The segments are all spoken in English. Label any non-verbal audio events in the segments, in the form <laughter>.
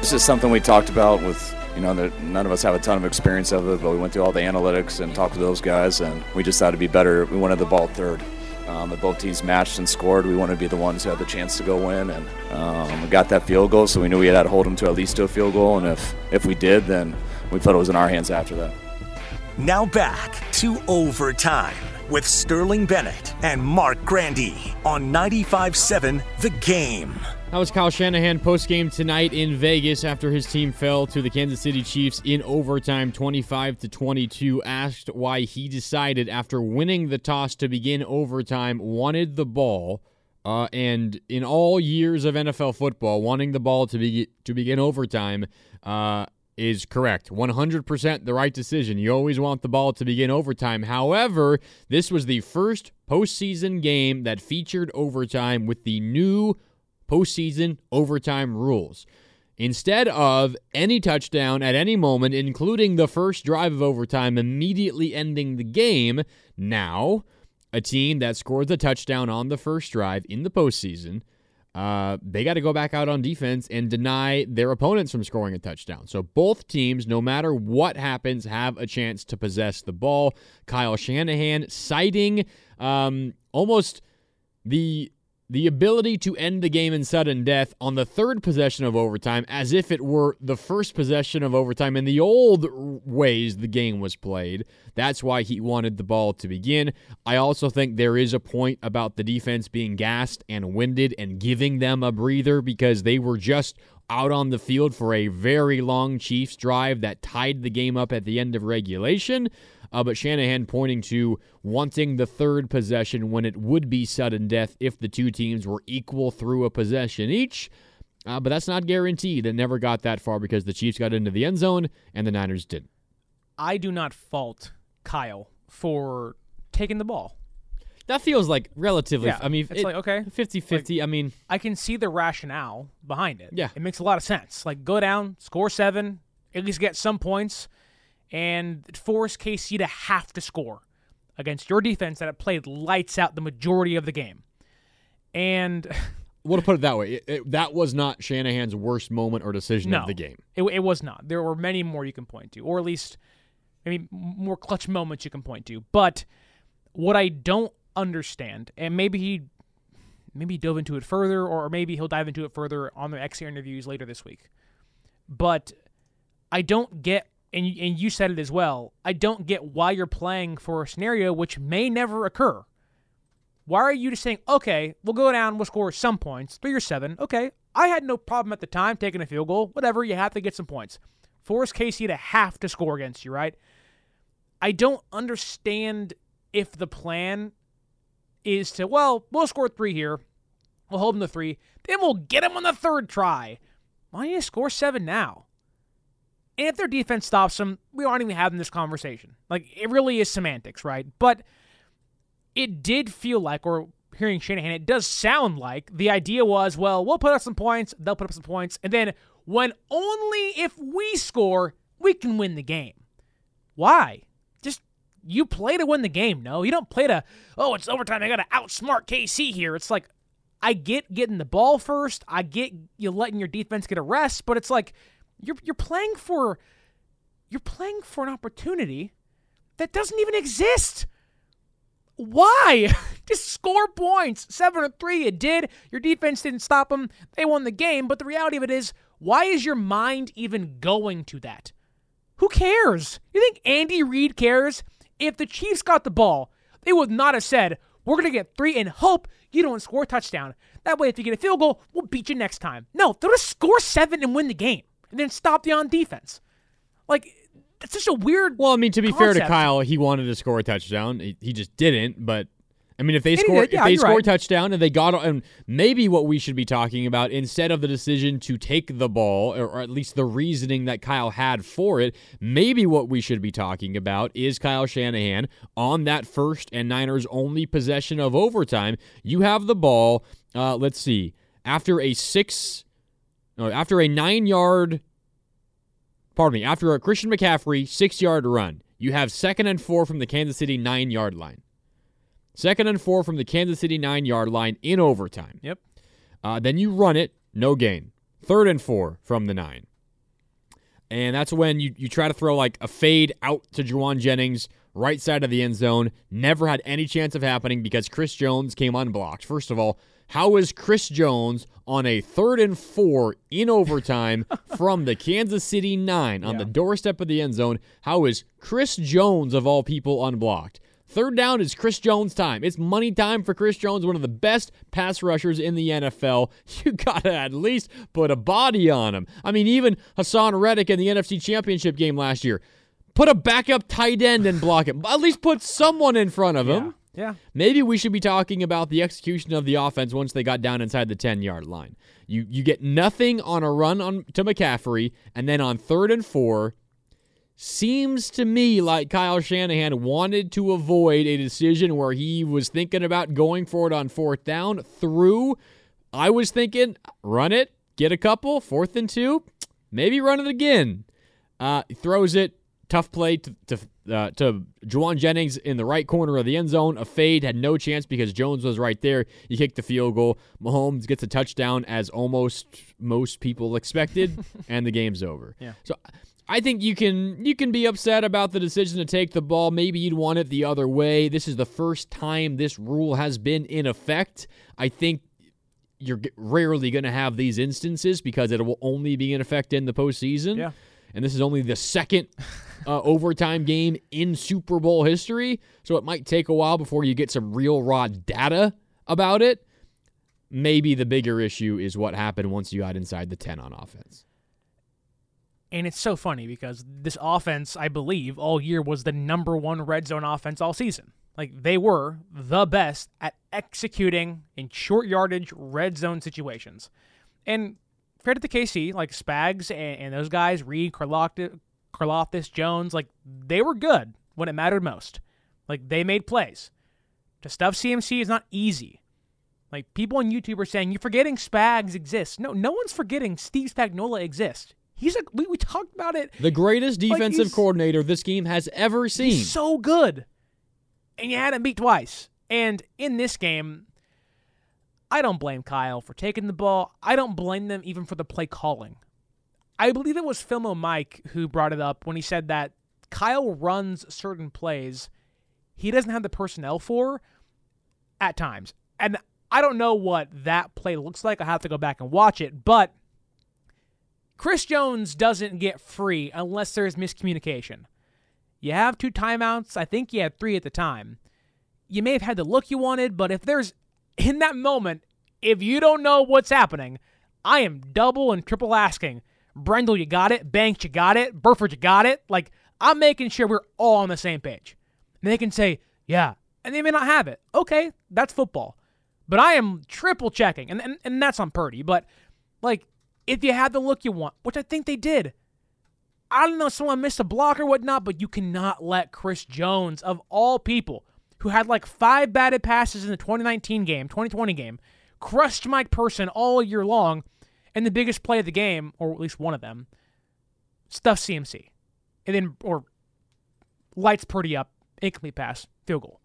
This is something we talked about with, you know, that none of us have a ton of experience of it, but we went through all the analytics and talked to those guys, and we just thought it'd be better. We wanted the ball third. Um, both teams matched and scored, we wanted to be the ones who had the chance to go win, and um, we got that field goal, so we knew we had to hold them to at least a field goal, and if if we did, then we thought it was in our hands after that. Now back to overtime with Sterling Bennett and Marc Grandi on 95-7 The Game. That was Kyle Shanahan post game tonight in Vegas after his team fell to the Kansas City Chiefs in overtime 25 to 22 asked why he decided after winning the toss to begin overtime wanted the ball uh, and in all years of NFL football wanting the ball to be to begin overtime uh, is correct. 100% the right decision. You always want the ball to begin overtime. However this was the first postseason game that featured overtime with the new postseason overtime rules. Instead of any touchdown at any moment, including the first drive of overtime immediately ending the game, now a team that scored the touchdown on the first drive in the postseason, uh, they got to go back out on defense and deny their opponents from scoring a touchdown. So both teams, no matter what happens, have a chance to possess the ball. Kyle Shanahan citing um, almost the the ability to end the game in sudden death on the third possession of overtime as if it were the first possession of overtime in the old ways the game was played. That's why he wanted the ball to begin. I also think there is a point about the defense being gassed and winded and giving them a breather because they were just out on the field for a very long Chiefs drive that tied the game up at the end of regulation. Uh, but Shanahan pointing to wanting the third possession when it would be sudden death if the two teams were equal through a possession each. Uh, but that's not guaranteed. It never got that far because the Chiefs got into the end zone and the Niners didn't. I do not fault Kyle for taking the ball. That feels like relatively. Yeah, I mean, it's like okay, 50-50. Like, I mean, I can see the rationale behind it. Yeah, it makes a lot of sense. Like go down, score seven, at least get some points and force KC to have to score against your defense that it played lights out the majority of the game. And <laughs> well, to put it that way, it, it, that was not Shanahan's worst moment or decision no, of the game. It, it was not. There were many more you can point to, or at least maybe more clutch moments you can point to. But what I don't understand, and maybe he maybe he dove into it further, or maybe he'll dive into it further on the XR interviews later this week. But I don't get and and you said it as well. I don't get why you're playing for a scenario which may never occur. Why are you just saying, okay, we'll go down, we'll score some points, three or seven. Okay, I had no problem at the time taking a field goal. Whatever, you have to get some points. Force KC to have to score against you, right? I don't understand if the plan is to, well, we'll score three here, we'll hold them to three, then we'll get them on the third try. Why don't you score seven now? And if their defense stops them, we aren't even having this conversation. Like, it really is semantics, right? But it did feel like, or hearing Shanahan, it does sound like the idea was, well, we'll put up some points, they'll put up some points, and then when only if we score, we can win the game. Why? You play to win the game, no? You don't play to, oh, it's overtime, I got to outsmart KC here. It's like, I get getting the ball first, I get you letting your defense get a rest, but it's like, you're you're playing for you're playing for an opportunity that doesn't even exist. Why? <laughs> Just score points. Seven or three, it did. Your defense didn't stop them. They won the game. But the reality of it is, why is your mind even going to that? Who cares? You think Andy Reid cares? If the Chiefs got the ball, they would not have said, We're going to get three and hope you don't score a touchdown. That way, if you get a field goal, we'll beat you next time. No, they're going to score seven and win the game and then stop the on defense. Like, that's such a weird. Well, I mean, to be fair to. Kyle, he wanted to score a touchdown. He, he just didn't. But I mean, if they And score, did, yeah, if they score a touchdown and they got, and maybe what we should be talking about instead of the decision to take the ball, or, or at least the reasoning that Kyle had for it, maybe what we should be talking about is Kyle Shanahan on that first and Niners only possession of overtime. You have the ball. Uh, let's see. After a six, no, after a nine yard pardon me, after a Christian McCaffrey six yard run, you have second and four from the Kansas City nine yard line. Second and four from the Kansas City nine yard line in overtime. Yep. Uh, then you run it, no gain. Third and four from the nine. And that's when you, you try to throw like a fade out to Jauan Jennings, right side of the end zone. Never had any chance of happening because Chris Jones came unblocked. First of all, how is Chris Jones on a third and four in overtime <laughs> from the Kansas City nine on the doorstep of the end zone? How is Chris Jones, of all people, unblocked? Third down is Chris Jones time. It's money time for Chris Jones, one of the best pass rushers in the NFL. <laughs> You got to at least put a body on him. I mean, even Haason Reddick in the NFC Championship game last year, put a backup tight end and block him. At least put someone in front of him. Yeah. Maybe we should be talking about the execution of the offense once they got down inside the 10 yard line. You you get nothing on a run on to McCaffrey, and then on third and four, seems to me like Kyle Shanahan wanted to avoid a decision where he was thinking about going for it on fourth down through. I was thinking, run it, get a couple, fourth and two, maybe run it again. Uh, throws it, tough play to to, uh, to Jauan Jennings in the right corner of the end zone. A fade had no chance because Jones was right there. He kicked the field goal. Mahomes gets a touchdown as almost most people expected, <laughs> and the game's over. Yeah. So I think you can you can be upset about the decision to take the ball. Maybe you'd want it the other way. This is the first time this rule has been in effect. I think you're rarely going to have these instances because it will only be in effect in the postseason. Yeah. And this is only the second uh, <laughs> overtime game in Super Bowl history. So it might take a while before you get some real raw data about it. Maybe the bigger issue is what happened once you got inside the 10 on offense. And it's so funny because this offense, I believe, all year was the number one red zone offense all season. Like they were the best at executing in short yardage red zone situations. And fair to the KC, like Spags and, and those guys, Reid, Karlaftis, Jones, like they were good when it mattered most. Like they made plays. To stuff CMC is not easy. Like people on YouTube are saying, you're forgetting Spags exists. No, no one's forgetting Steve Spagnuolo exists. He's a we, we talked about it. The greatest defensive he's- coordinator this game has ever seen. He's so good. And you had him beat twice. And in this game, I don't blame Kyle for taking the ball. I don't blame them even for the play calling. I believe it was Filmo Mike who brought it up when he said that Kyle runs certain plays he doesn't have the personnel for at times. And I don't know what that play looks like. I have to go back and watch it, but Chris Jones doesn't get free unless there's miscommunication. You have two timeouts. I think you had three at the time. You may have had the look you wanted, but if there's in that moment, if you don't know what's happening, I am double and triple asking. Brendel, you got it. Banks, you got it. Burford, you got it. Like, I'm making sure we're all on the same page. And they can say, yeah, and they may not have it. Okay, that's football. But I am triple checking, and, and, and that's on Purdy. But, like, if you had the look you want, which I think they did, I don't know, if someone missed a block or whatnot, but you cannot let Chris Jones, of all people, who had like five batted passes in the 2019 game, 2020 game, crushed Mike Person all year long, and the biggest play of the game, or at least one of them, stuff CMC. And then, or lights Purdy up, incomplete pass, field goal.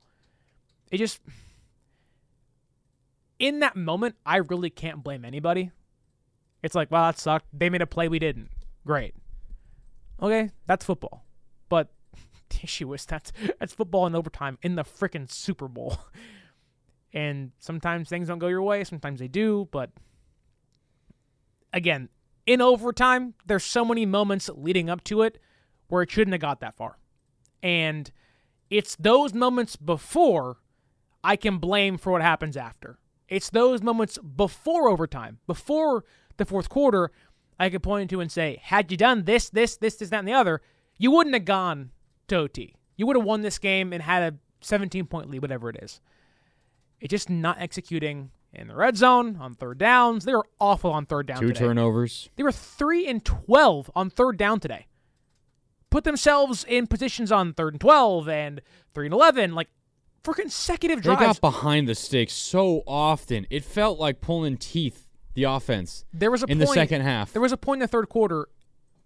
It just, in that moment, I really can't blame anybody. It's like, well, that sucked. They made a play we didn't. Great. Okay, that's football. But <laughs> the issue is that's that's football in overtime in the freaking Super Bowl. <laughs> And sometimes things don't go your way, sometimes they do, but again, in overtime, there's so many moments leading up to it where it shouldn't have got that far. And it's those moments before I can blame for what happens after. It's those moments before overtime, before the fourth quarter, I could point to and say, had you done this, this, this, this, that, and the other, you wouldn't have gone to OT. You would have won this game and had a 17 point lead, whatever it is. It's just not executing in the red zone on third downs. They were awful on third down. Two today. turnovers. They were three and 12 on third down today. Put themselves in positions on third and 12 and three and 11, like for consecutive drives. They got behind the sticks so often. It felt like pulling teeth, the offense. there was a in point, the second half. There was a point in the third quarter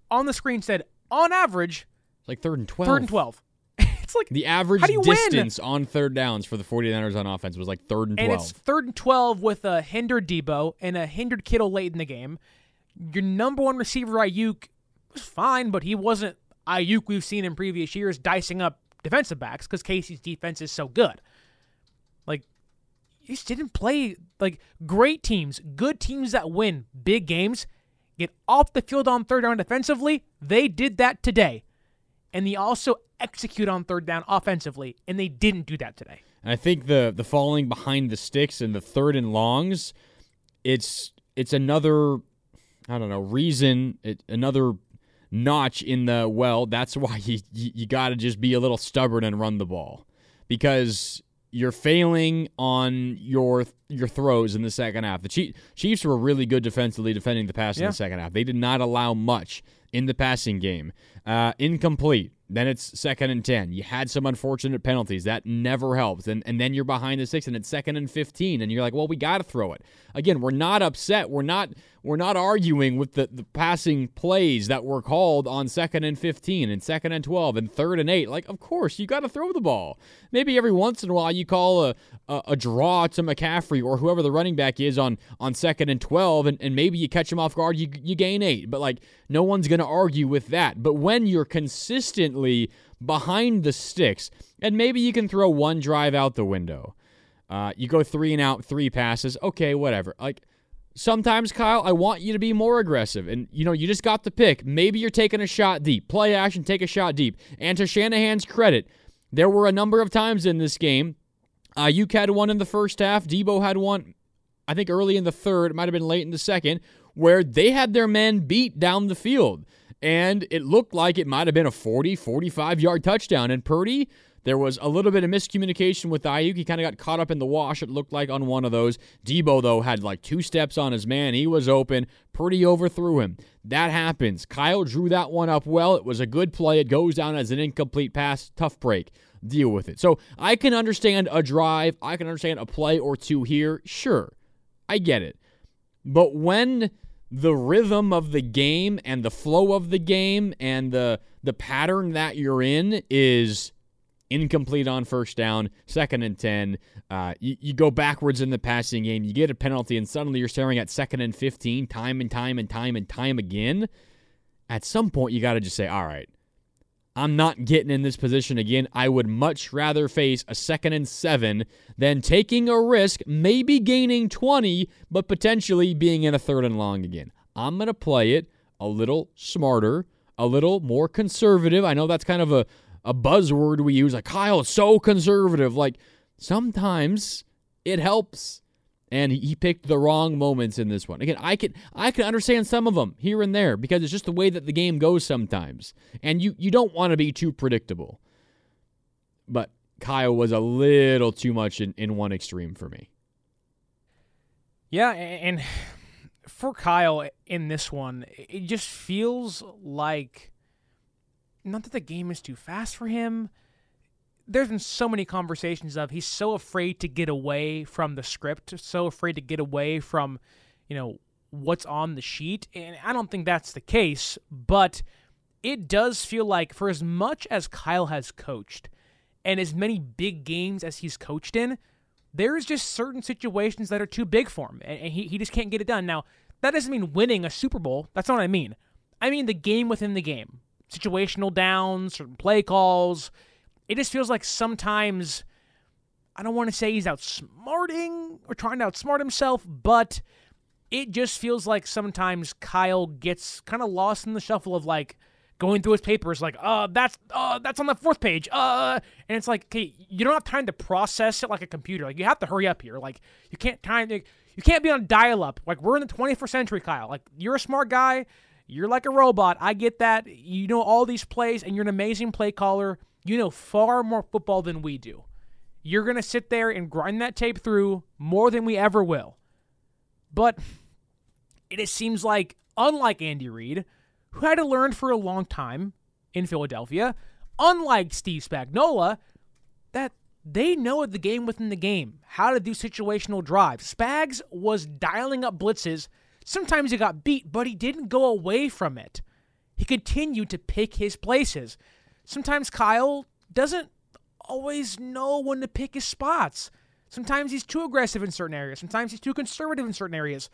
on the screen said, on average, like third and 12. third and 12. <laughs> it's like, The average you win? distance on third downs for the 49ers on offense was like third and 12. and it's third and 12 with a hindered Deebo and a hindered Kittle late in the game. Your number one receiver, Aiyuk, was fine, but he wasn't Aiyuk we've seen in previous years dicing up defensive backs because KC's defense is so good. Like, you just didn't play like great teams, good teams that win big games, get off the field on third down defensively. They did that today. And they also execute on third down offensively, and they didn't do that today. And I think the the falling behind the sticks and the third and longs, it's it's another I don't know reason, it, another notch in the well. That's <laughs> why you you, you got to just be a little stubborn and run the ball because you're failing on your your throws in the second half. The Chiefs were really good defensively defending the pass in the second half. They did not allow much in the passing game. Uh, incomplete. Then it's second and ten. You had some unfortunate penalties. That never helps. And and then you're behind the six, and it's second and fifteen, and you're like, well, we got to throw it. Again, we're not upset. We're not we're not arguing with the, the passing plays that were called on second and fifteen, and second and twelve, and third and eight. Like, of course, you got to throw the ball. Maybe every once in a while you call a, a a draw to McCaffrey or whoever the running back is on on second and twelve, and, and maybe you catch him off guard. You you gain eight, but like no one's gonna argue with that. But when you're consistently behind the sticks, and maybe you can throw one drive out the window. Uh, you go three and out, three passes. Okay, whatever. Like sometimes, Kyle, I want you to be more aggressive. And, you know, you just got the pick. Maybe you're taking a shot deep. Play action, take a shot deep. And to Shanahan's credit, there were a number of times in this game. Uh, had one in the first half. Deebo had one, I think, early in the third. It might have been late in the second, where they had their men beat down the field. And it looked like it might have been a 40, 45 yard touchdown. And Purdy, there was a little bit of miscommunication with Aiyuk. He kind of got caught up in the wash, it looked like, on one of those. Deebo, though, had like two steps on his man. He was open. Purdy overthrew him. That happens. Kyle drew that one up well. It was a good play. It goes down as an incomplete pass. Tough break. Deal with it. So I can understand a drive. I can understand a play or two here. Sure. I get it. But when the rhythm of the game and the flow of the game and the the pattern that you're in is incomplete on first down, second and 10. Uh, you, you go backwards in the passing game, you get a penalty, and suddenly you're staring at second and 15 time and time and time and time again. At some point, you got to just say, all right, I'm not getting in this position again. I would much rather face a second and seven than taking a risk, maybe gaining 20, but potentially being in a third and long again. I'm going to play it a little smarter, a little more conservative. I know that's kind of a, a buzzword we use, like Kyle is so conservative. Like sometimes it helps. And he picked the wrong moments in this one. Again, I can I can understand some of them here and there because it's just the way that the game goes sometimes. And you you don't want to be too predictable. But Kyle was a little too much in, in one extreme for me. Yeah, and for Kyle in this one, it just feels like not that the game is too fast for him. There's been so many conversations of he's so afraid to get away from the script, so afraid to get away from, you know, what's on the sheet. And I don't think that's the case, but it does feel like for as much as Kyle has coached and as many big games as he's coached in, there's just certain situations that are too big for him, and he, he just can't get it done. Now, that doesn't mean winning a Super Bowl. That's not what I mean. I mean the game within the game. Situational downs, certain play calls. It just feels like sometimes, I don't want to say he's outsmarting or trying to outsmart himself, but it just feels like sometimes Kyle gets kind of lost in the shuffle of like going through his papers like, uh, that's uh, that's on the fourth page. Uh, and it's like, okay, you don't have time to process it like a computer. Like you have to hurry up here. Like you can't time. Like, you can't be on dial up. Like we're in the 21st century, Kyle. Like you're a smart guy. You're like a robot. I get that. You know all these plays, and you're an amazing play caller. You know far more football than we do. You're gonna sit there and grind that tape through more than we ever will. But it seems like, unlike Andy Reid, who had to learn for a long time in Philadelphia, unlike Steve Spagnuolo, that they know the game within the game, how to do situational drives. Spags was dialing up blitzes. Sometimes he got beat, but he didn't go away from it. He continued to pick his places. Sometimes Kyle doesn't always know when to pick his spots. Sometimes he's too aggressive in certain areas. Sometimes he's too conservative in certain areas.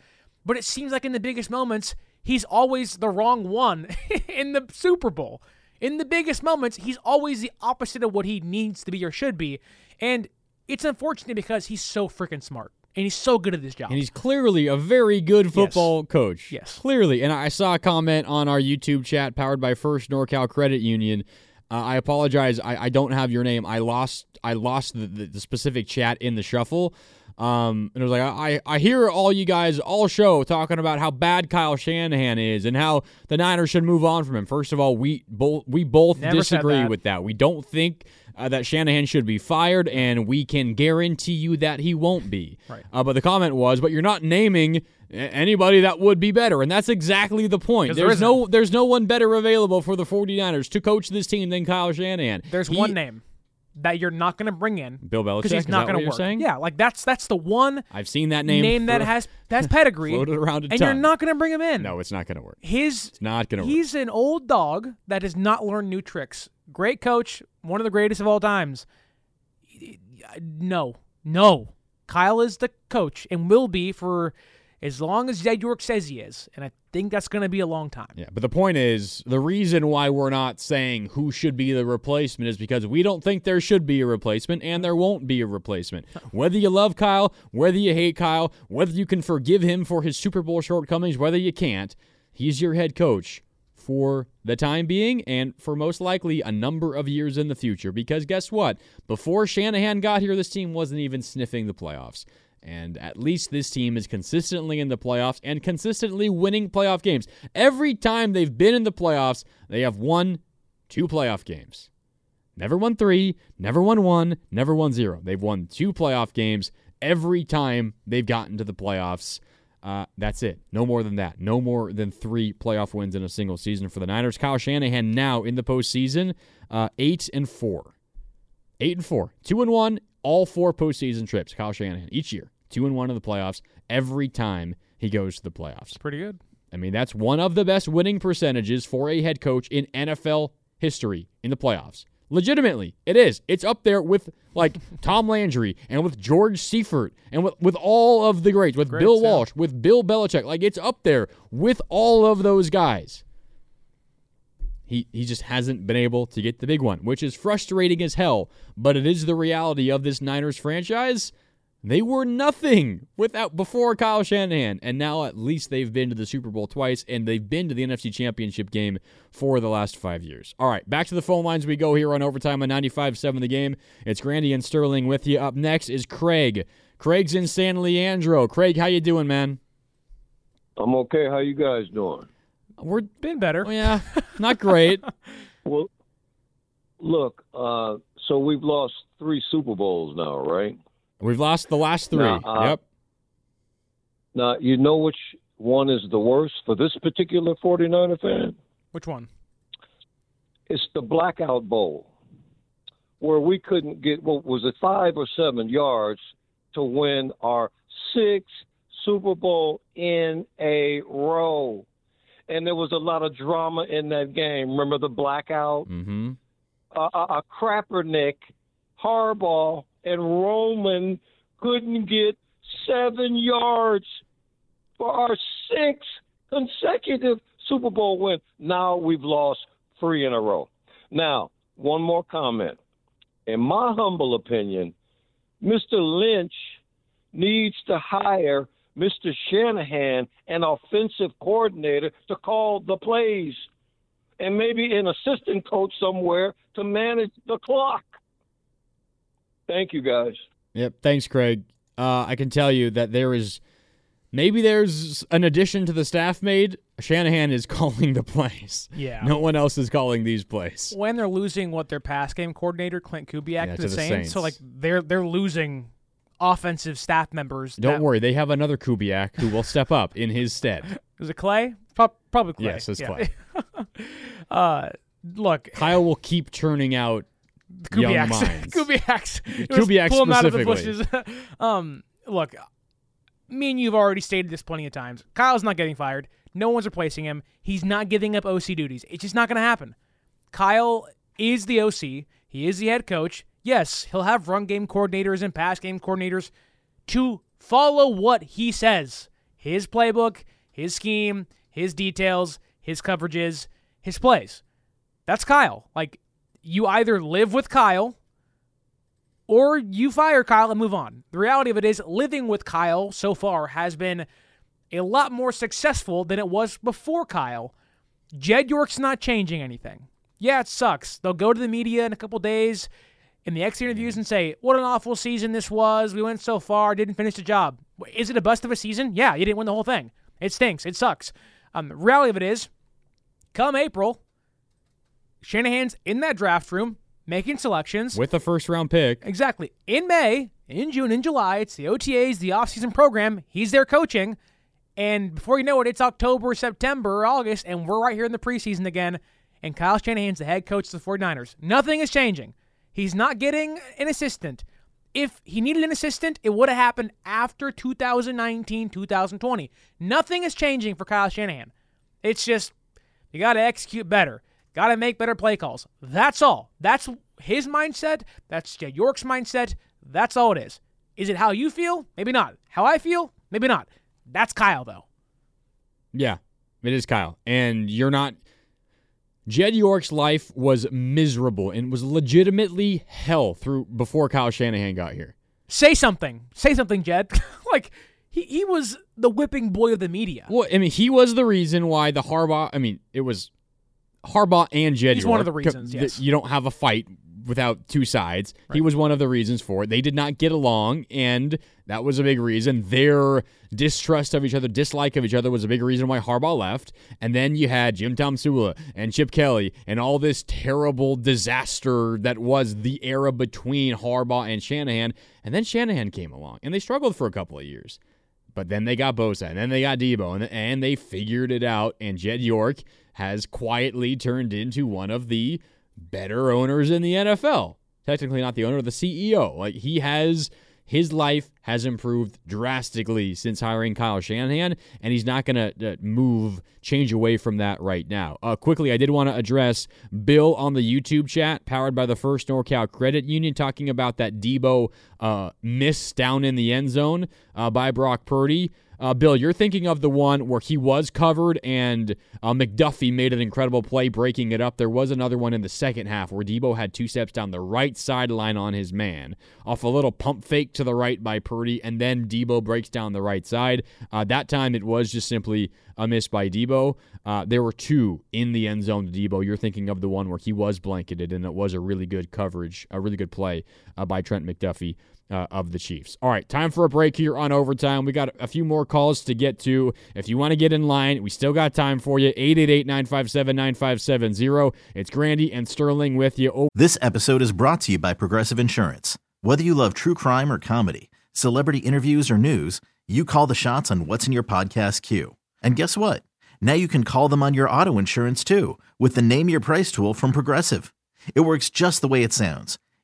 But it seems like in the biggest moments, he's always the wrong one <laughs> in the Super Bowl. In the biggest moments, he's always the opposite of what he needs to be or should be. And it's unfortunate because he's so freaking smart and he's so good at this job. And he's clearly a very good football yes. coach. Yes. Clearly. And I saw a comment on our YouTube chat powered by First NorCal Credit Union. Uh, I apologize. I, I, don't have your name. I lost I lost the, the, the specific chat in the shuffle. Um, and it was like, I, I hear all you guys all show talking about how bad Kyle Shanahan is and how the Niners should move on from him. First of all, we both we both Never disagree that. with that. We don't think uh, that Shanahan should be fired, and we can guarantee you that he won't be. Right. Uh, but the comment was, but you're not naming anybody that would be better and that's exactly the point there's there no there's no one better available for the 49ers to coach this team than Kyle Shanahan there's He- one name that you're not going to bring in Bill Belichick because he's is not going to you're work. saying? Yeah, like that's that's the one I've seen that name name that has <laughs> that's pedigree, floated around and you're not going to bring him in. no it's not going to work his it's not going to work he's an old dog that has not learned new tricks. Great coach, one of the greatest of all times. No, no. Kyle is the coach and will be for as long as Jed York says he is, and I think that's going to be a long time. Yeah, but the point is, the reason why we're not saying who should be the replacement is because we don't think there should be a replacement, and there won't be a replacement. <laughs> Whether you love Kyle, whether you hate Kyle, whether you can forgive him for his Super Bowl shortcomings, whether you can't, he's your head coach for the time being and for most likely a number of years in the future. Because guess what? Before Shanahan got here, this team wasn't even sniffing the playoffs. And at least this team is consistently in the playoffs and consistently winning playoff games. Every time they've been in the playoffs, they have won two playoff games. Never won three, never won one, never won zero. They've won two playoff games every time they've gotten to the playoffs. Uh, that's it. No more than that. No more than three playoff wins in a single season for the Niners. Kyle Shanahan now in the postseason, uh, eight and four. Eight and four. Two and one, all four postseason trips. Kyle Shanahan each year. Two and one in the playoffs every time he goes to the playoffs. Pretty good. I mean, that's one of the best winning percentages for a head coach in NFL history in the playoffs. Legitimately, it is. It's up there with like <laughs> Tom Landry and with George Seifert and with, with all of the greats, with Greats, Bill yeah. Walsh, with Bill Belichick. Like it's up there with all of those guys. He he just hasn't been able to get the big one, which is frustrating as hell, but it is the reality of this Niners franchise. They were nothing without before Kyle Shanahan, and now at least they've been to the Super Bowl twice, and they've been to the NFC Championship game for the last five years. All right, back to the phone lines we go here on overtime on 95-7 The Game. It's Grandi and Sterling with you. Up next is Craig. Craig's in San Leandro. Craig, how you doing, man? I'm okay. How you guys doing? We're Been better. oh, yeah, not great. <laughs> Well, look. Uh, so we've lost three Super Bowls now, right? We've lost the last three. Now, uh, yep. Now you know which one is the worst for this particular 49er fan. Which one? It's the Blackout Bowl, where we couldn't get what was it five or seven yards to win our sixth Super Bowl in a row. And there was a lot of drama in that game. Remember the blackout? Mm-hmm. a, a, a Crappernick, Harbaugh, and Roman couldn't get seven yards for our sixth consecutive Super Bowl win. Now we've lost three in a row. Now, one more comment. In my humble opinion, Mr. Lynch needs to hire Mr. Shanahan, an offensive coordinator, to call the plays. and maybe an assistant coach somewhere to manage the clock. Thank you, guys. Yep. Thanks, Craig. Uh, I can tell you that there is maybe there's an addition to the staff made. Shanahan is <laughs> calling the plays. Yeah. No one else is calling these plays. When they're losing what their pass game coordinator Klint Kubiak Yeah, to to the, the Saints, so like they're they're losing offensive staff members. Don't that- worry, they have another Kubiak who will step up in his stead. <laughs> Is it Clay? Pro- probably Clay. Yes, it's Yeah. Clay. <laughs> uh, look, Kyle will keep churning out young <laughs> Kubiak's, Kubiak pull him out of the bushes. <laughs> um, look, me and you've already stated this plenty of times. Kyle's not getting fired. No one's replacing him. He's not giving up OC duties. It's just not going to happen. Kyle is the OC. He is the head coach. Yes, he'll have run game coordinators and pass game coordinators to follow what he says. His playbook, his scheme, his details, his coverages, his plays. That's Kyle. Like, you either live with Kyle or you fire Kyle and move on. The reality of it is, living with Kyle so far has been a lot more successful than it was before Kyle. Jed York's not changing anything. Yeah, it sucks. They'll go to the media in a couple days in the exit interviews and say, What an awful season this was. We went so far, didn't finish the job. Is it a bust of a season? Yeah, you didn't win the whole thing. It stinks. It sucks. Um, the reality of it is, come April, Shanahan's in that draft room making selections. with a first round pick. Exactly. In May, in June, in July, it's the OTAs, the offseason program. He's there coaching. And before you know it, it's October, September, August, and we're right here in the preseason again. And Kyle Shanahan's the head coach of the 49ers. Nothing is changing. He's not getting an assistant. If he needed an assistant, it would have happened after 2019, 2020. Nothing is changing for Kyle Shanahan. It's just you got to execute better. Got to make better play calls. That's all. That's his mindset. That's Jed York's mindset. That's all it is. Is it how you feel? Maybe not. How I feel? Maybe not. That's Kyle, though. Yeah, it is Kyle. And you're not. Jed York's life was miserable and was legitimately hell through before Kyle Shanahan got here. Say something. Say something, Jed. <laughs> like, he, he was the whipping boy of the media. Well, I mean, he was the reason why the Harbaugh. I mean, it was Harbaugh and Jed. He's one of the reasons, yes. You don't have a fight without two sides. He was one of the reasons for it. They did not get along, and that was a big reason. Their distrust of each other, dislike of each other, was a big reason why Harbaugh left. And then you had Jim Tomsula and Chip Kelly and all this terrible disaster that was the era between Harbaugh and Shanahan. And then Shanahan came along, and they struggled for a couple of years. But then they got Bosa, and then they got Deebo, and, and they figured it out. And Jed York has quietly turned into one of the better owners in the NFL. Technically, not the owner, the CEO. Like he has his life has improved drastically since hiring Kyle Shanahan, and he's not going to uh, move, change away from that right now. Uh, quickly, I did want to address Bill on the YouTube chat, powered by the First NorCal Credit Union, talking about that Deebo uh, miss down in the end zone uh, by Brock Purdy. Uh, Bill, you're thinking of the one where he was covered and uh, McDuffie made an incredible play breaking it up. There was another one in the second half where Deebo had two steps down the right sideline on his man off a little pump fake to the right by Purdy, and then Deebo breaks down the right side. Uh, that time it was just simply a miss by Deebo. Uh, there were two in the end zone to Deebo. You're thinking of the one where he was blanketed, and it was a really good coverage, a really good play uh, by Trent McDuffie uh, of the Chiefs. All right, time for a break here on overtime. We got a few more calls to get to. If you want to get in line, we still got time for you. 888 957 9570. It's Grandi and Sterling with you. Oh, This episode is brought to you by Progressive Insurance. Whether you love true crime or comedy, celebrity interviews or news, you call the shots on what's in your podcast queue. And guess what? Now you can call them on your auto insurance too with the Name Your Price tool from Progressive. It works just the way it sounds.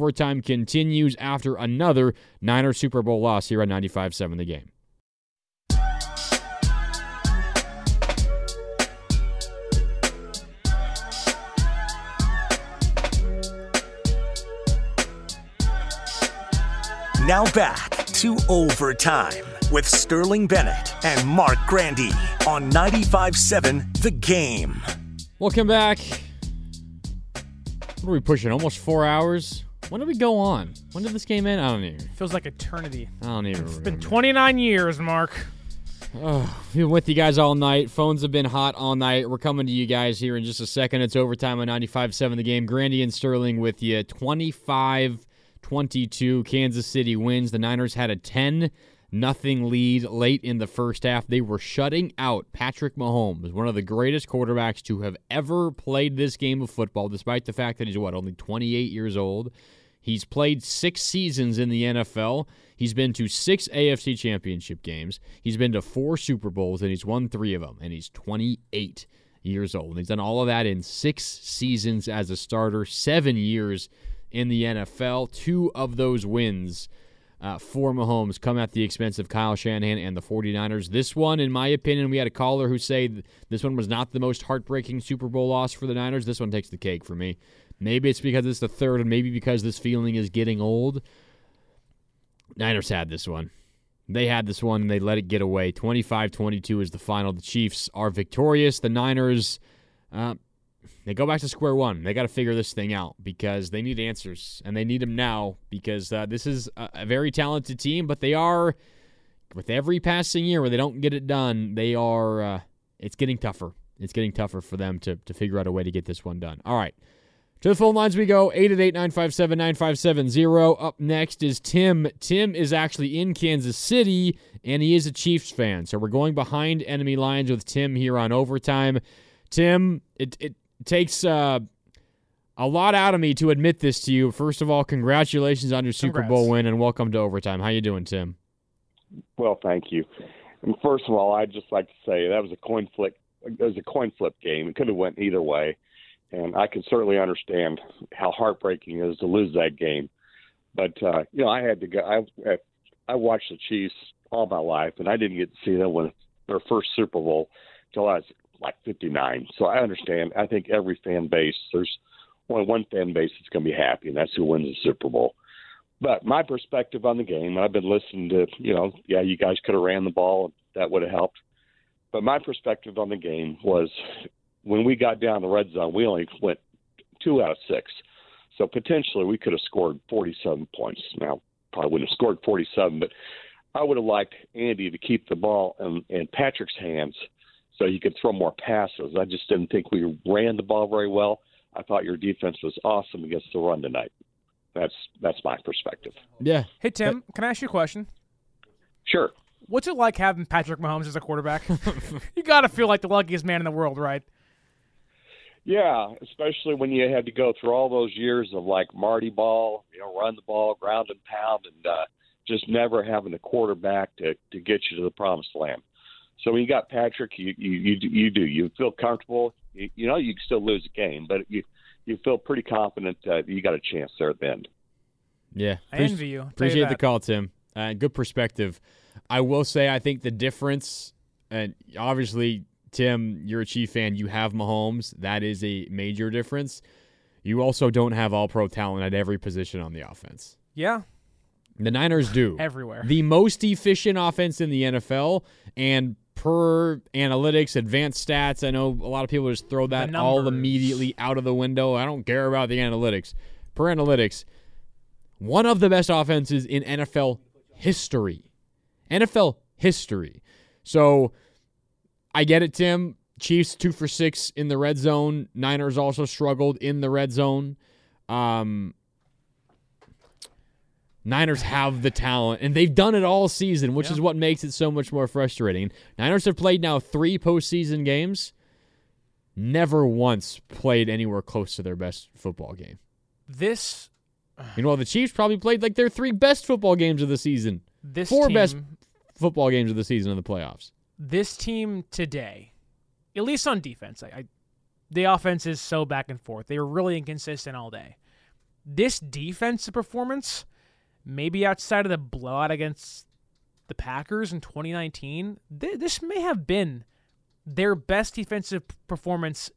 Overtime continues after another Niner Super Bowl loss here on 95.7 The Game. Now back to overtime with Sterling Bennett and Marc Grandi on 95.7 The Game. Welcome back. What are we pushing? Almost four hours? When did we go on? When did this game end? I don't even. Feels like eternity. I don't even It's remember. been 29 years, Marc. Oh, we've been with you guys all night. Phones have been hot all night. We're coming to you guys here in just a second. It's overtime on 95-7 The Game. Grandi and Sterling with you. 25 22. Kansas City wins. The Niners had a 10 nothing lead late in the first half. They were shutting out Patrick Mahomes, one of the greatest quarterbacks to have ever played this game of football, despite the fact that he's, what, only 28 years old. He's played six seasons in the NFL. He's been to six AFC championship games. He's been to four Super Bowls, and he's won three of them. And he's 28 years old. And he's done all of that in six seasons as a starter, seven years in the NFL. Two of those wins uh, for Mahomes come at the expense of Kyle Shanahan and the 49ers. This one, in my opinion, we had a caller who said this one was not the most heartbreaking Super Bowl loss for the Niners. This one takes the cake for me. Maybe it's because it's the third, and maybe because this feeling is getting old. Niners had this one. They had this one, and they let it get away. 25 22 is the final. The Chiefs are victorious. The Niners. Uh, they go back to square one. They got to figure this thing out because they need answers, and they need them now because uh, this is a, a, very talented team, but they are, with every passing year where they don't get it done, they are. Uh, it's getting tougher. It's getting tougher for them to to figure out a way to get this one done. All right. To the phone lines we go 888 957 9570. Up next is Tim. Tim is actually in Kansas City, and he is a Chiefs fan. So we're going behind enemy lines with Tim here on overtime. Tim, it, it takes uh, a lot out of me to admit this to you. First of all, congratulations on your Super Congrats. Bowl win, and welcome to overtime. How you doing, Tim? Well, thank you. And first of all, I'd just like to say that was a coin flip. It was a coin flip game. It could have went either way, and I can certainly understand how heartbreaking it is to lose that game. But uh, you know, I had to go. I I watched the Chiefs all my life, and I didn't get to see them win their first Super Bowl till I was like 59. So I understand. I think every fan base, there's only one fan base that's going to be happy, and that's who wins the Super Bowl. But my perspective on the game, I've been listening to, you know, yeah, you guys could have ran the ball. That would have helped. But my perspective on the game was when we got down the red zone, we only went two out of six. So potentially we could have scored 47 points. Now, probably wouldn't have scored 47, but I would have liked Andy to keep the ball in, in Patrick's hands so he could throw more passes. I just didn't think we ran the ball very well. I thought your defense was awesome against the run tonight. That's that's my perspective. Yeah. Hey Tim, can I ask you a question? Sure. What's it like having Patrick Mahomes as a quarterback? <laughs> you got to feel like the luckiest man in the world, right? Yeah, especially when you had to go through all those years of like Marty ball, you know, run the ball, ground and pound, and uh, just never having a quarterback to to get you to the promised land. So when you got Patrick, you you you, you do you feel comfortable. You, you know you can still lose a game, but you you feel pretty confident that you got a chance there at the end. Yeah, I envy you. I'll you Appreciate the call, Tim. Uh, good perspective. I will say, I think the difference, and obviously, Tim, you're a Chief fan. You have Mahomes. That is a major difference. You also don't have all pro talent at every position on the offense. Yeah, The Niners do. <sighs> everywhere. The most efficient offense in the NFL, and per analytics, advanced stats, I know a lot of people just throw that all immediately out of the window. I don't care about the analytics. Per analytics, one of the best offenses in NFL history. NFL history. So I get it, Tim. Chiefs two for six in the red zone. Niners also struggled in the red zone. Um, Niners have the talent, and they've done it all season, which Yeah. is what makes it so much more frustrating. Niners have played now three postseason games, never once played anywhere close to their best football game. This Meanwhile, the Chiefs probably played like their three best football games of the season, this four team, best football games of the season in the playoffs. This team today, at least on defense, I, I the offense is so back and forth. They were really inconsistent all day. This defensive performance, maybe outside of the blowout against the Packers in 2019, th- this may have been their best defensive performance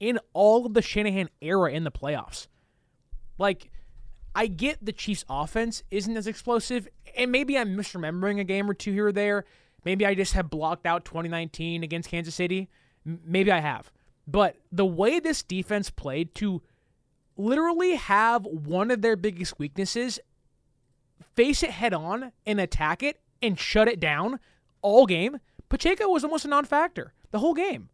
in all of the Shanahan era in the playoffs. Like, I get the Chiefs' offense isn't as explosive, and maybe I'm misremembering a game or two here or there. Maybe I just have blocked out 2019 against Kansas City. Maybe I have. But the way this defense played to literally have one of their biggest weaknesses face it head on and attack it and shut it down all game, Pacheco was almost a non factor the whole game.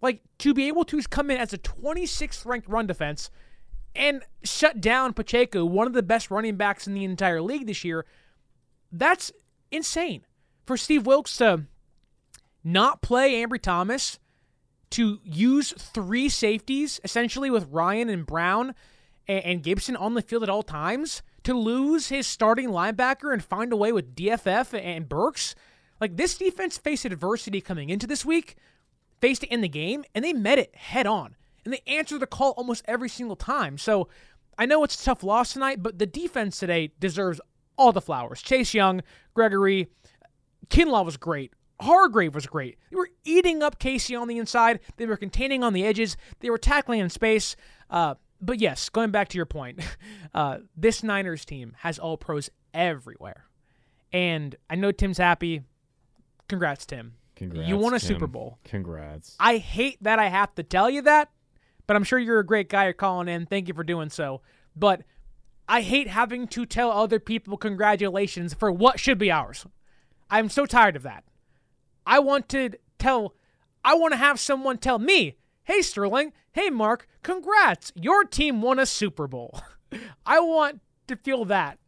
Like, to be able to come in as a 26th ranked run defense and shut down Pacheco, one of the best running backs in the entire league this year, that's insane. For Steve Wilks to not play Ambry Thomas, to use three safeties, essentially with Ryan and Brown and, Gipson on the field at all times, to lose his starting linebacker and find a way with DFF and Burks. Like this defense faced adversity coming into this week, faced it in the game, and they met it head on. And they answered the call almost every single time. So I know it's a tough loss tonight, but the defense today deserves all the flowers. Chase Young, Gregory, Kinlaw was great. Hargrave was great. They were eating up Casey on the inside. They were containing on the edges. They were tackling in space. Uh, but yes, going back to your point, <laughs> uh, this Niners team has all pros everywhere. And I know Tim's happy. Congrats, Tim. Congrats. you won a Tim. Super Bowl. Congrats. I hate that I have to tell you that, but I'm sure you're a great guy. You're calling in. Thank you for doing so. But I hate having to tell other people congratulations for what should be ours. I'm so tired of that. I want to tell, I want to have someone tell me, hey, Sterling, hey, Marc, congrats. Your team won a Super Bowl. <laughs> I want to feel that.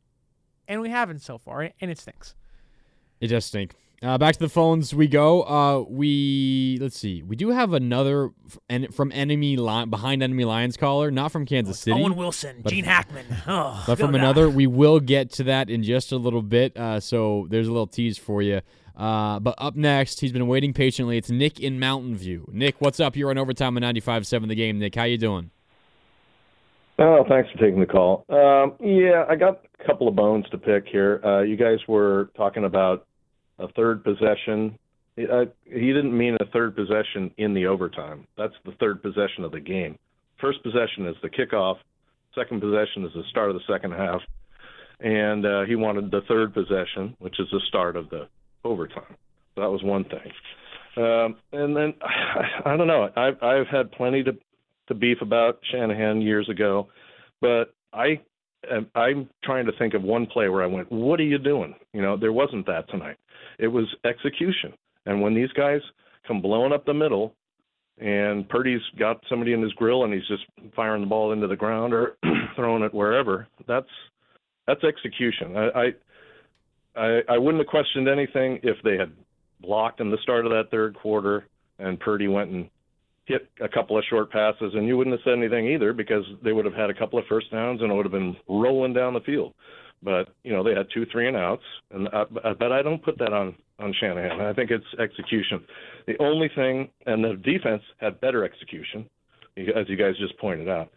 And we haven't so far, and it stinks. It does stink. Uh, back to the phones we go. Uh, we let's see. We do have another f- en- from enemy line behind enemy Lions caller, not from Kansas City. Owen Wilson, but Gene Hackman. Oh, but from go another. We will get to that in just a little bit. Uh, so there's a little tease for you. Uh, but up next, he's been waiting patiently. It's Nick in Mountain View. Nick, what's up? You're on overtime on 95.7 The Game. Nick, how you doing? Oh, thanks for taking the call. Um, yeah, I got a couple of bones to pick here. Uh, you guys were talking about a third possession. Uh, he didn't mean a third possession in the overtime. That's the third possession of the game. First possession is the kickoff. Second possession is the start of the second half. And uh, he wanted the third possession, which is the start of the overtime. So that was one thing. Um, and then <sighs> I don't know. I've I've had plenty to to beef about Shanahan years ago, but I I'm trying to think of one play where I went, "What are you doing?" You know, there wasn't that tonight. It was execution. And when these guys come blowing up the middle, and Purdy's got somebody in his grill and he's just firing the ball into the ground or <clears throat> throwing it wherever, that's that's execution. I, I I wouldn't have questioned anything if they had blocked in the start of that third quarter and Purdy went and hit a couple of short passes and you wouldn't have said anything either because they would have had a couple of first downs and it would have been rolling down the field. But you know they had two three and outs, and I, but I don't put that on on Shanahan. I think it's execution. The only thing, and the defense had better execution, as you guys just pointed out.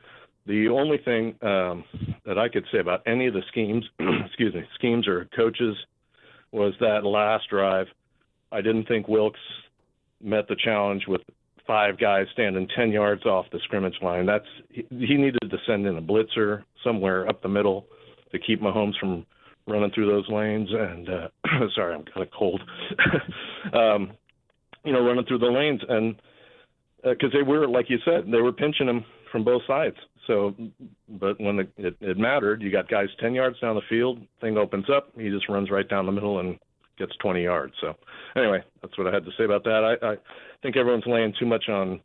The only thing um, that I could say about any of the schemes, <clears throat> excuse me, schemes or coaches, was that last drive. I didn't think Wilks met the challenge with five guys standing 10 yards off the scrimmage line. That's he, he needed to send in a blitzer somewhere up the middle to keep Mahomes from running through those lanes. And uh, <clears throat> sorry, I'm kind of cold. <laughs> um, you know, running through the lanes and because they were, like you said, they were pinching him from both sides. So, but when it, it, it mattered, you got guys 10 yards down the field, thing opens up, he just runs right down the middle and gets 20 yards. So anyway, that's what I had to say about that. I, I think everyone's laying too much on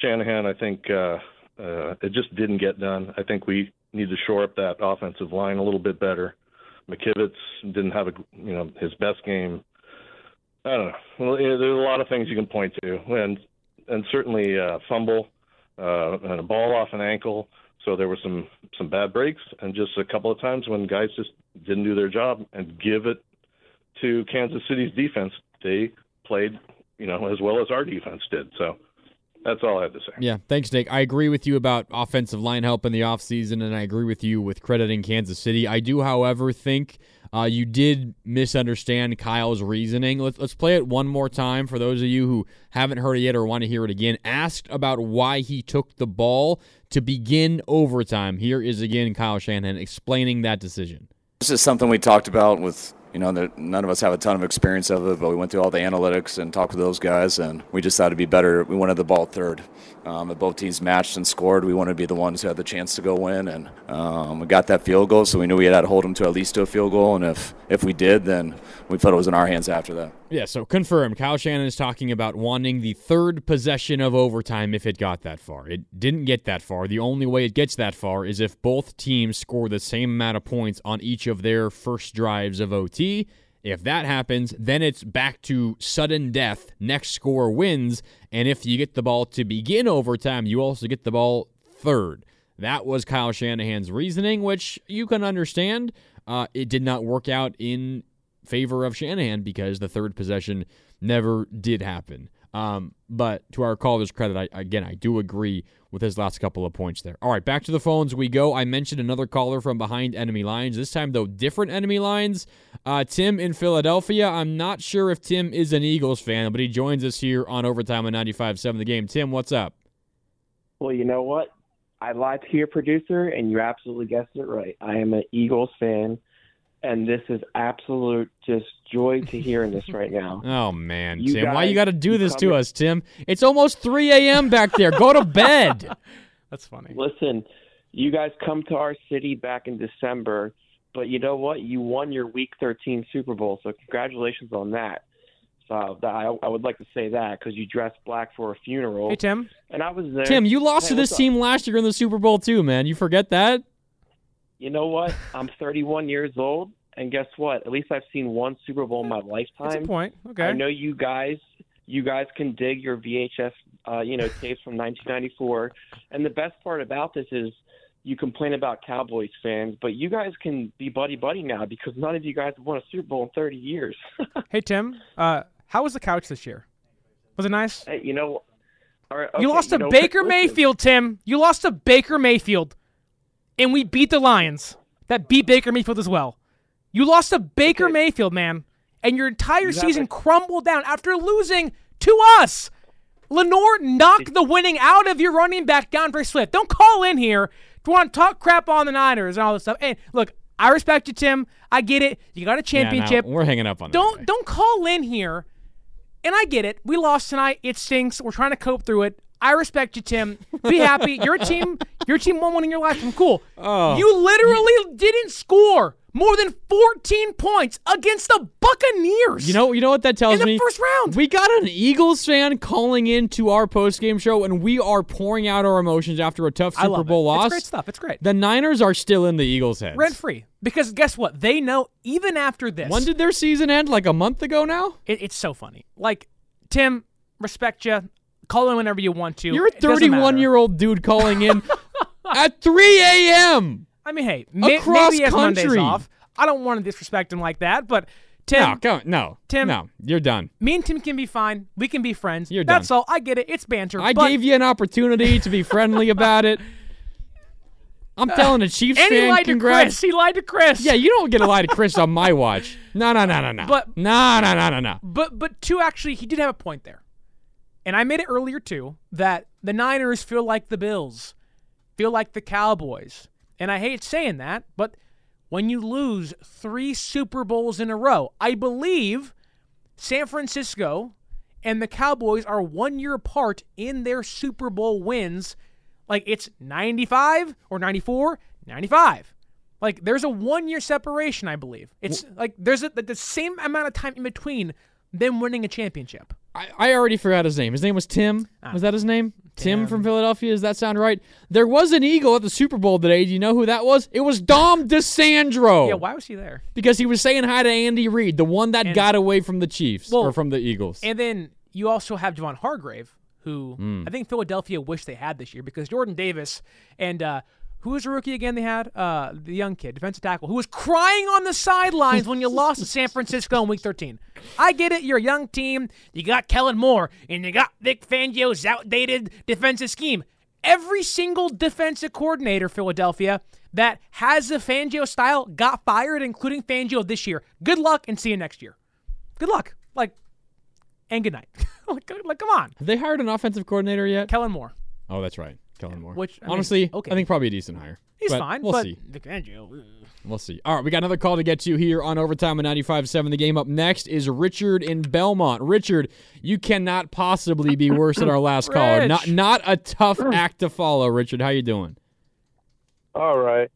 Shanahan. I think uh, uh, it just didn't get done. I think we need to shore up that offensive line a little bit better. McKivitz didn't have a you know his best game. I don't know. Well, there's a lot of things you can point to, and and certainly uh, fumble uh, and a ball off an ankle. So there were some some bad breaks, and just a couple of times when guys just didn't do their job and give it to Kansas City's defense. They played, you know, as well as our defense did. So that's all I have to say. Yeah, thanks, Nick. I agree with you about offensive line help in the offseason, and I agree with you with crediting Kansas City. I do, however, think uh, you did misunderstand Kyle's reasoning. Let's, let's play it one more time for those of you who haven't heard it yet or want to hear it again. Asked about why he took the ball to begin overtime. Here is again Kyle Shanahan explaining that decision. This is something we talked about with you know, none of us have a ton of experience of it, but we went through all the analytics and talked with those guys, and we just thought it'd be better. We wanted the ball third. Um, if both teams matched and scored, we wanted to be the ones who had the chance to go win, and um, we got that field goal, so we knew we had to hold them to at least to a field goal, and if if we did, then we felt it was in our hands after that. Yeah, so confirm. Kyle Shanahan is talking about wanting the third possession of overtime if it got that far. It didn't get that far. The only way it gets that far is if both teams score the same amount of points on each of their first drives of OT. If that happens, then it's back to sudden death. Next score wins. And if you get the ball to begin overtime, you also get the ball third. That was Kyle Shanahan's reasoning, which you can understand. Uh, it did not work out in favor of Shanahan because the third possession never did happen. Um, but to our caller's credit, I, again, I do agree with his last couple of points there. All right, back to the phones we go. I mentioned another caller from behind enemy lines. This time, though, different enemy lines. Uh, Tim in Philadelphia. I'm not sure if Tim is an Eagles fan, but he joins us here on Overtime on 95.7 The Game. Tim, what's up? Well, you know what? I lied to your producer, and you absolutely guessed it right. I am an Eagles fan and this is absolute just joy to hearing this right now. <laughs> Oh man, you Tim, guys, why you got to do this to in, us, Tim? It's almost 3 a.m. back there. Go to bed. <laughs> That's funny. Listen, you guys come to our city back in December, but you know what? You won your Week 13 Super Bowl, so congratulations on that. So that, I, I would like to say that because you dressed black for a funeral. Hey Tim, and I was there. Tim, you lost hey, to this team last year in the Super Bowl too, man. You forget that? you know what? I'm 31 years old, and guess what? At least I've seen one Super Bowl in my lifetime. That's a point. Okay. I know you guys. You guys can dig your VHS, uh, you know, tapes from 1994. And the best part about this is you complain about Cowboys fans, but you guys can be buddy buddy now because none of you guys have won a Super Bowl in 30 years. <laughs> hey Tim, uh, how was the couch this year? Was it nice? Hey, you know, okay, you lost to you know, Baker listen. Mayfield, Tim. You lost to Baker Mayfield and we beat the Lions that beat Baker Mayfield as well. You lost to Baker okay. Mayfield, man, and your entire you season crumbled down after losing to us. Lenoir knocked the winning out of your running back, D'Andre Swift. Don't call in here to want to talk crap on the Niners and all this stuff. And look, I respect you, Tim. I get it. You got a championship. Yeah, no, we're hanging up on don't, that. Don't call in here. And I get it. We lost tonight. It stinks. We're trying to cope through it. I respect you, Tim. Be happy. Your team, your team won one in your life. I'm cool. <laughs> Oh. You literally didn't score more than 14 points against the Buccaneers. You know, you know what that tells me? in me? the first round. We got an Eagles fan calling into our post game show, and we are pouring out our emotions after a tough Super Bowl it. loss. It's great stuff. It's great. The Niners are still in the Eagles' heads, rent free. Because guess what? They know even after this. When did their season end? Like a month ago now. It, it's so funny. Like Tim, respect you. Call in whenever you want to. You're a 31 year old dude calling in <laughs> at 3 a.m. I mean, hey, may, maybe he has country. Mondays off. I don't want to disrespect him like that, but Tim, no, go, no, Tim, no, you're done. Me and Tim can be fine. We can be friends. You're That's done. all. I get it. It's banter. I but, gave you an opportunity to be friendly about it. <laughs> I'm telling a Chiefs and fan, he lied congrats. to Chris. He lied to Chris. Yeah, you don't get to lie to Chris on my watch. No, no, no, no, no. But no, no, no, no, no. But but two actually, he did have a point there, and I made it earlier too that the Niners feel like the Bills, feel like the Cowboys, and I hate saying that, but when you lose three Super Bowls in a row, I believe San Francisco and the Cowboys are one year apart in their Super Bowl wins. Like it's 95 or 94, 95. Like there's a one year separation, I believe. It's like there's a, the same amount of time in between them winning a championship. I, I already forgot his name. His name was Tim. Ah. Was that his name? Tim. from Philadelphia. Does that sound right? There was an Eagle at the Super Bowl today. Do you know who that was? It was Dom DiSandro. Yeah, why was he there? Because he was saying hi to Andy Reid, the one that And- got away from the Chiefs Well, or from the Eagles. And then you also have Javon Hargrave, who Mm. I think Philadelphia wished they had this year because Jordan Davis and uh, who was the rookie again they had? Uh, the young kid, defensive tackle, who was crying on the sidelines when you lost to San Francisco in week 13. I get it. You're a young team. You got Kellen Moore and you got Vic Fangio's outdated defensive scheme. Every single defensive coordinator, Philadelphia, that has a Fangio style got fired, including Fangio this year. Good luck and see you next year. Good luck. Like, and good night. like, <laughs> like, come on. Have they hired an offensive coordinator yet? Kellen Moore. Oh, that's right. Kellen Moore. Which, I mean, honestly, okay. I think probably a decent hire. He's But fine, We'll but see. Vic Fangio. We'll see. All right, we got another call to get to here on Overtime on 95.7. The game up next is Richard in Belmont. Richard, you cannot possibly be worse than our <coughs> last caller. Not not a tough <coughs> act to follow, Richard. How you doing? All right.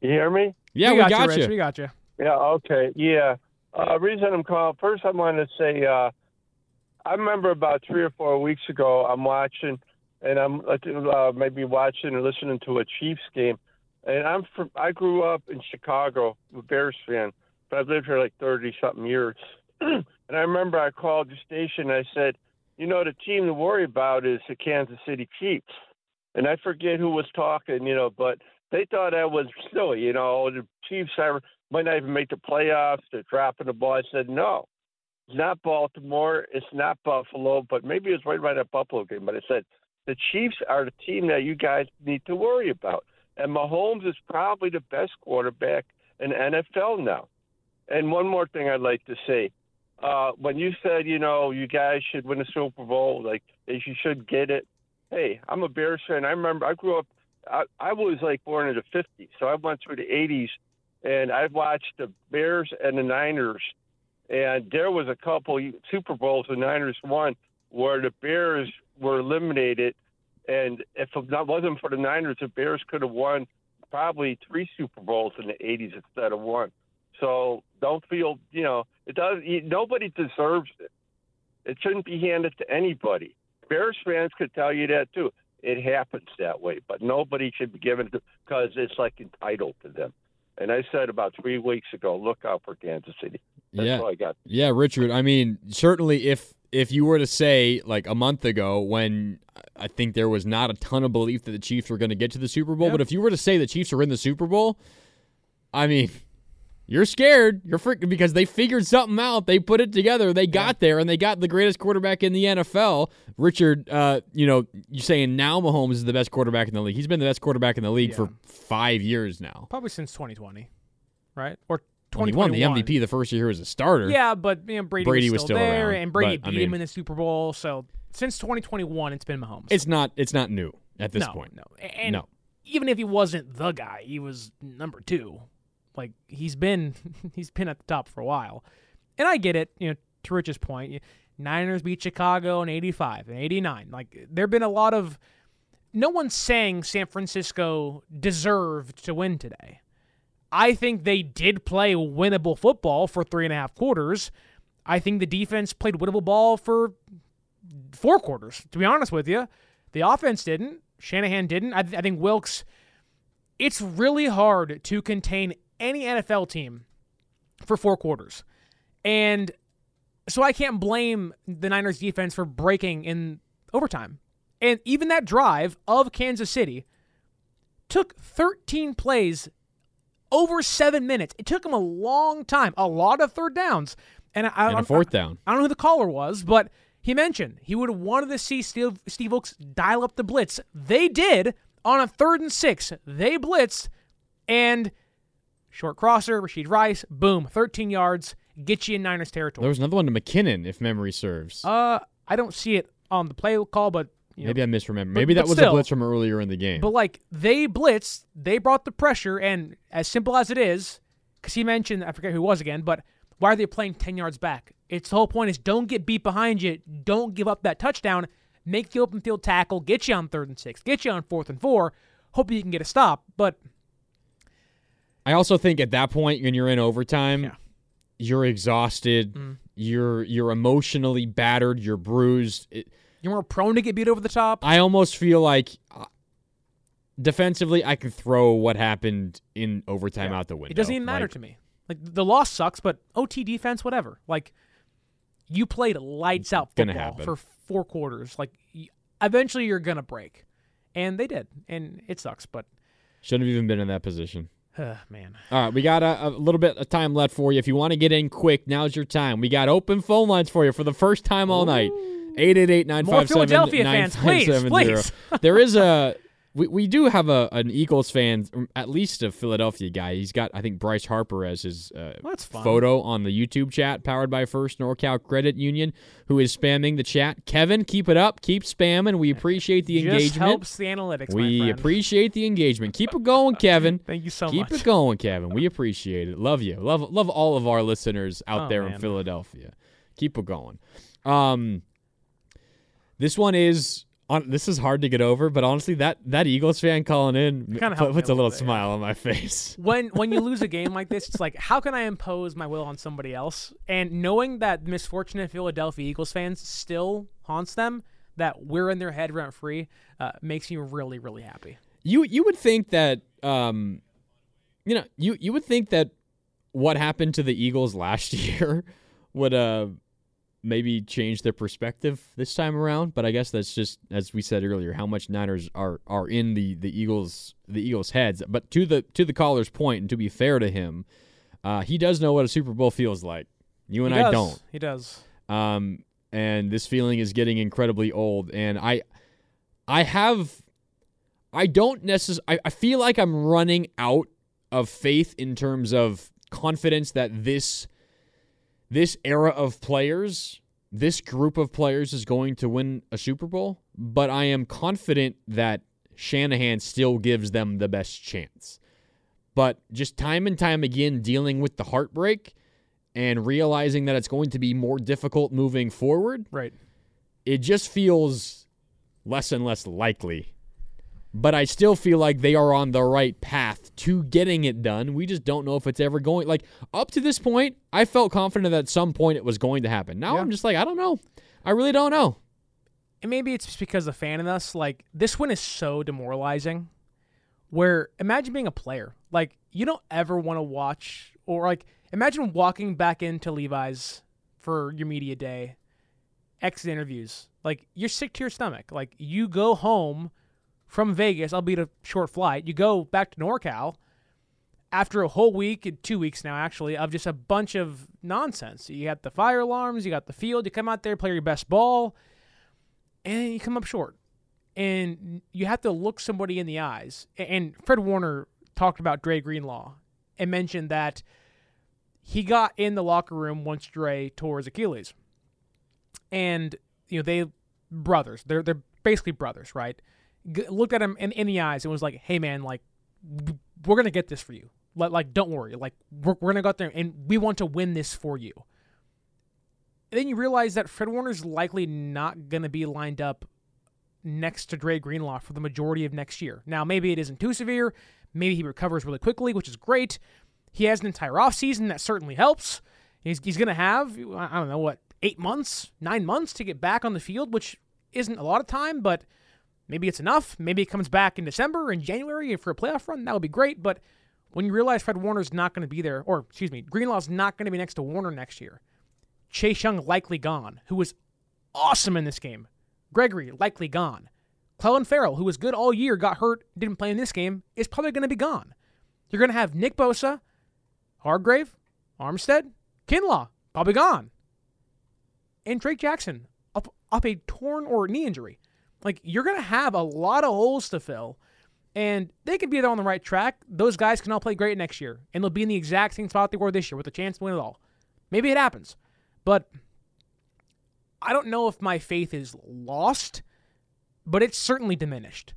You hear me? Yeah, we, got, you. We got you. Yeah, okay. Yeah. Uh, reason I'm calling, first I want to say, uh, I remember about three or four weeks ago, I'm watching, and I'm uh, maybe watching or listening to a Chiefs game. And I'm from, I grew up in Chicago, a Bears fan, but I've lived here like 30 something years. <clears throat> and I remember I called the station, And I said, you know, the team to worry about is the Kansas City Chiefs. And I forget who was talking, you know, but they thought that was silly, you know, the Chiefs are, might not even make the playoffs, they're dropping the ball. I said, no, it's not Baltimore, it's not Buffalo, but maybe it's right by that Buffalo game. But I said, the Chiefs are the team that you guys need to worry about. And Mahomes is probably the best quarterback in NFL now. And one more thing I'd like to say. Uh, when you said, you know, you guys should win a Super Bowl, like you should get it. Hey, I'm a Bears fan. I remember I grew up. I, I was like born in the '50s, so I went through the '80s, and I've watched the Bears and the Niners. And there was a couple Super Bowls the Niners won where the Bears were eliminated, and if it not- wasn't for the Niners, the Bears could have won probably three Super Bowls in the '80s instead of one. So don't feel, you know, it does. Nobody deserves it. It shouldn't be handed to anybody. Bears fans could tell you that too. It happens that way, but nobody should be given it because it's like entitled to them. And I said about three weeks ago, look out for Kansas City. That's yeah. all I got. Yeah, Richard. I mean, certainly if if you were to say like a month ago when I think there was not a ton of belief that the Chiefs were going to get to the Super Bowl, but if you were to say the Chiefs are in the Super Bowl, I mean, you're scared. You're freaking because they figured something out. They put it together. They got there, and they got the greatest quarterback in the NFL. Richard, uh, you know, you're saying now Mahomes is the best quarterback in the league. He's been the best quarterback in the league for five years now. Probably since 2020, right? Or When he won 2021. the MVP the first year he was a starter. Yeah, but you know, Brady, Brady was, still there, around, and Brady but, I beat him in the Super Bowl. So since 2021, it's been Mahomes. It's not. It's not new at this no, point. No, and no. even if he wasn't the guy, he was number two. Like he's been, <laughs> he's been at the top for a while, and I get it. You know, to Rich's point, Niners beat Chicago in '85 and '89. Like there've been a lot of. No one's saying San Francisco deserved to win today. I think they did play winnable football for three and a half quarters. I think the defense played winnable ball for four quarters, to be honest with you. The offense didn't. Shanahan didn't. I, I think Wilks, it's really hard to contain any NFL team for four quarters. And so I can't blame the Niners defense for breaking in overtime. And even that drive of Kansas City took 13 plays over seven minutes. It took him a long time, a lot of third downs. And, I, And I, a fourth down. I don't know who the caller was, but he mentioned he would have wanted to see Steve, Steve Oaks dial up the blitz. They did on a third and six. They blitzed, and short crosser, Rashee Rice, boom, 13 yards, get you in Niners territory. There was another one to McKinnon, if memory serves. Uh, I don't see it on the play call, but you know, Maybe I misremember. but- Maybe that but was still. a blitz from earlier in the game. But like they blitzed, they brought the pressure, and as simple as it is, because he mentioned I forget who it was again, but why are they playing ten yards back? It's the whole point is don't get beat behind you, don't give up that touchdown, make the open field tackle, get you on third and six, get you on fourth and four, hope you can get a stop. But I also think at that point when you're in overtime, you're exhausted. Mm. You're you're emotionally battered. You're bruised. It, You're more prone to get beat over the top. I almost feel like uh, defensively, I can throw what happened in overtime out the window. It doesn't even matter Like, to me. Like the loss sucks, but OT defense, whatever. Like you played lights out football for four quarters. Like eventually you're gonna break, and they did, and it sucks. But Shouldn't have even been in that position. uh, <sighs> man, All right, we got a, a little bit of time left for you. If you want to get in quick, now's your time. We got open phone lines for you for the first time all night. 888 Philadelphia fans, please, please. <laughs> There is a we, we do have a an Eagles fan, um, at least a Philadelphia guy. He's got I think Bryce Harper as his uh, That's photo on the YouTube chat powered by First NorCal Credit Union, who is spamming the chat. Kevin, keep it up, keep spamming. We appreciate the just engagement. helps the analytics. We appreciate the engagement. Keep it going, <laughs> Kevin. Thank you so Keep much. Keep it going, Kevin. We appreciate it. Love you. Love love all of our listeners out Oh, there in. Philadelphia. Keep it going. Um, this one is on. This is hard to get over, but honestly, that that Eagles fan calling in Kinda put- puts a little bit, yeah. smile on my face. <laughs> when when you lose a game like this, it's like how can I impose my will on somebody else? And knowing that misfortunate Philadelphia Eagles fans still haunts them, that we're in their head rent free, uh, makes me really really happy. You you would think that um, you know you you would think that what happened to the Eagles last <laughs> year would uh maybe change their perspective this time around, but I guess that's just as we said earlier how much Niners are are in the the Eagles the Eagles heads. But to the to the caller's point and to be fair to him, uh, he does know what a Super Bowl feels like. You and I don't. He does. Um, and this feeling is getting incredibly old. And I, I have, I don't necessarily. I, I feel like I'm running out of faith in terms of confidence that this, this era of players, this group of players is going to win a Super Bowl. But I am confident that Shanahan still gives them the best chance. But just time and time again, dealing with the heartbreak and realizing that it's going to be more difficult moving forward, Right. it just feels less and less likely. But I still feel like they are on the right path to getting it done. We just don't know if it's ever going. Like up to this point, I felt confident that at some point it was going to happen. Now Yeah. I'm just like, I don't know. I really don't know. And maybe it's just because the fan in us, like this one is so demoralizing. Where imagine being a player, like you don't ever want to watch or like imagine walking back into Levi's for your media day, exit interviews. Like you're sick to your stomach. Like you go home from Vegas, albeit a short flight. You go back to NorCal after a whole week, two weeks now actually, of just a bunch of nonsense. You got the fire alarms, you got the field. You come out there, play your best ball and you come up short. And you have to look somebody in the eyes. And Fred Warner talked about Dre Greenlaw and mentioned that he got in the locker room once Dre tore his Achilles. And, you know, they brothers. They're they're basically brothers, right? G- looked at him in, in the eyes and was like, "Hey man, like we're to get this for you. Like, like don't worry. Like we're, we're to go out there and we want to win this for you." And then you realize that Fred Warner's likely not to be lined up next to Dre Greenlaw for the majority of next year. Now, maybe it isn't too severe. Maybe he recovers really quickly, which is great. He has an entire offseason. That certainly helps. He's, he's going to have, I don't know, what, eight months, nine months to get back on the field, which isn't a lot of time, but maybe it's enough. Maybe it comes back in December and January for a playoff run. That would be great. But when you realize Fred Warner's not going to be there, or excuse me, Greenlaw's not going to be next to Warner next year, Chase Young likely gone, who was awesome in this game. Gregory likely gone. Clelin Ferrell, who was good all year, got hurt, didn't play in this game, is probably going to be gone. You're going to have Nick Bosa, Hargrave, Armstead, Kinlaw, probably gone. And Drake Jackson, up, up a torn or knee injury. Like, you're going to have a lot of holes to fill, and they could be there on the right track. Those guys can all play great next year, and they'll be in the exact same spot they were this year with a chance to win it all. Maybe it happens. But I don't know if my faith is lost, but it's certainly diminished.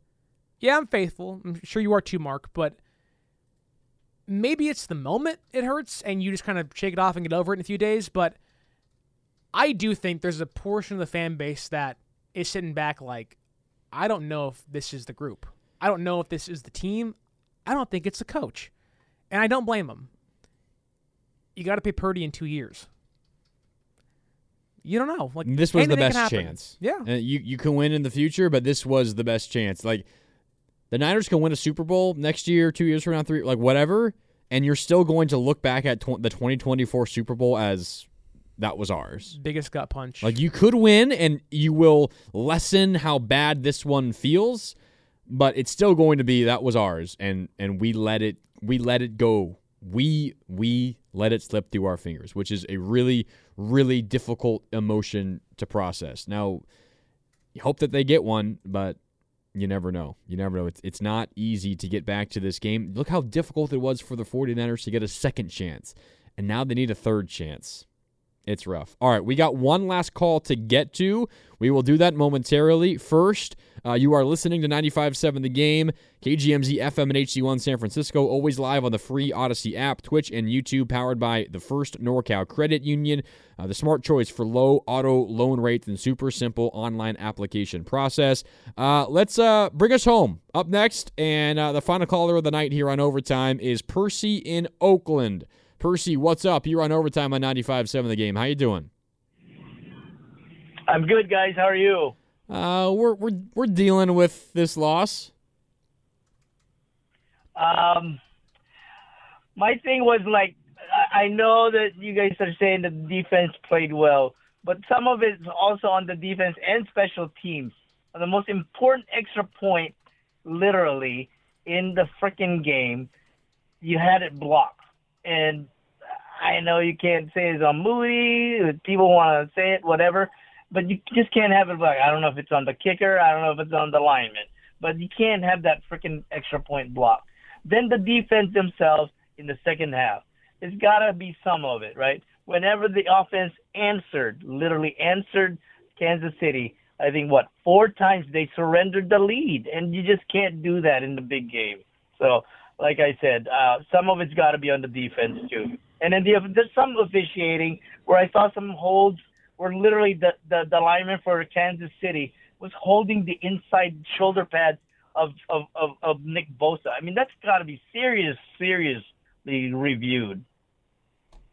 Yeah, I'm faithful. I'm sure you are too, Marc, but maybe it's the moment it hurts and you just kind of shake it off and get over it in a few days. But I do think there's a portion of the fan base that is sitting back like, I don't know if this is the group. I don't know if this is the team. I don't think it's the coach. and I don't blame him. You got to pay Purdy in two years. You don't know. Like this was the best chance. Yeah. Uh, you you can win in the future, but this was the best chance. Like the Niners can win a Super Bowl next year, two years from now, three, like whatever, and you're still going to look back at tw- the 2024 Super Bowl as that was ours. Biggest gut punch. Like you could win, and you will lessen how bad this one feels, but it's still going to be that was ours, and and we let it we let it go. We we let it slip through our fingers, which is a really really difficult emotion to process. Now, you hope that they get one, but you never know. You never know. It's it's not easy to get back to this game. Look how difficult it was for the 49ers to get a second chance. And now they need a third chance. It's rough. All right, we got one last call to get to. We will do that momentarily. First, uh, you are listening to 95.7 The Game, KGMZ FM and HD1 San Francisco, always live on the free Audacy app, Twitch, and YouTube, powered by the First NorCal Credit Union, uh, the smart choice for low auto loan rates and super simple online application process. Uh, let's uh, bring us home. Up next, and uh, the final caller of the night here on Overtime is Percy in Oakland. Percy, what's up? You're on overtime on 95.7 The Game. How you doing? I'm good, guys. How are you? Uh, we're we're we're dealing with this loss. Um, my thing was like, I know that you guys are saying that the defense played well, but some of it's also on the defense and special teams. The most important extra point, literally, in the freaking game, you had it blocked. And I know you can't say it's on Moody. People want to say it, whatever, but you just can't have it Like I don't know if it's on the kicker. I don't know if it's on the lineman, but you can't have that freaking extra point blocked. Then the defense themselves in the second half. It's got to be some of it, right? Whenever the offense answered, literally answered Kansas City, I think what four times they surrendered the lead, and you just can't do that in the big game. So, like I said, uh, some of it's got to be on the defense too. And then the, there's some officiating where I saw some holds where literally the, the the lineman for Kansas City was holding the inside shoulder pads of of of, of Nick Bosa. I mean, that's got to be serious, seriously reviewed.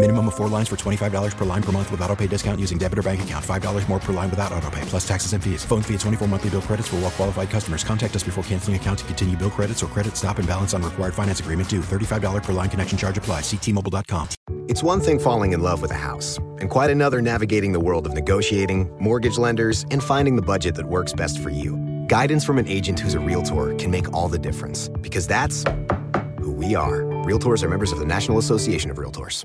Minimum of four lines for $25 per line per month with auto pay discount using debit or bank account. $5 more per line without auto pay, plus taxes and fees. Phone fee at 24 monthly bill credits for all well qualified customers. Contact us before canceling account to continue bill credits or credit stop and balance on required finance agreement due. $35 per line connection charge apply. Ctmobile.com. It's one thing falling in love with a house, and quite another navigating the world of negotiating, mortgage lenders, and finding the budget that works best for you. Guidance from an agent who's a realtor can make all the difference, because that's who we are. Realtors are members of the National Association of Realtors.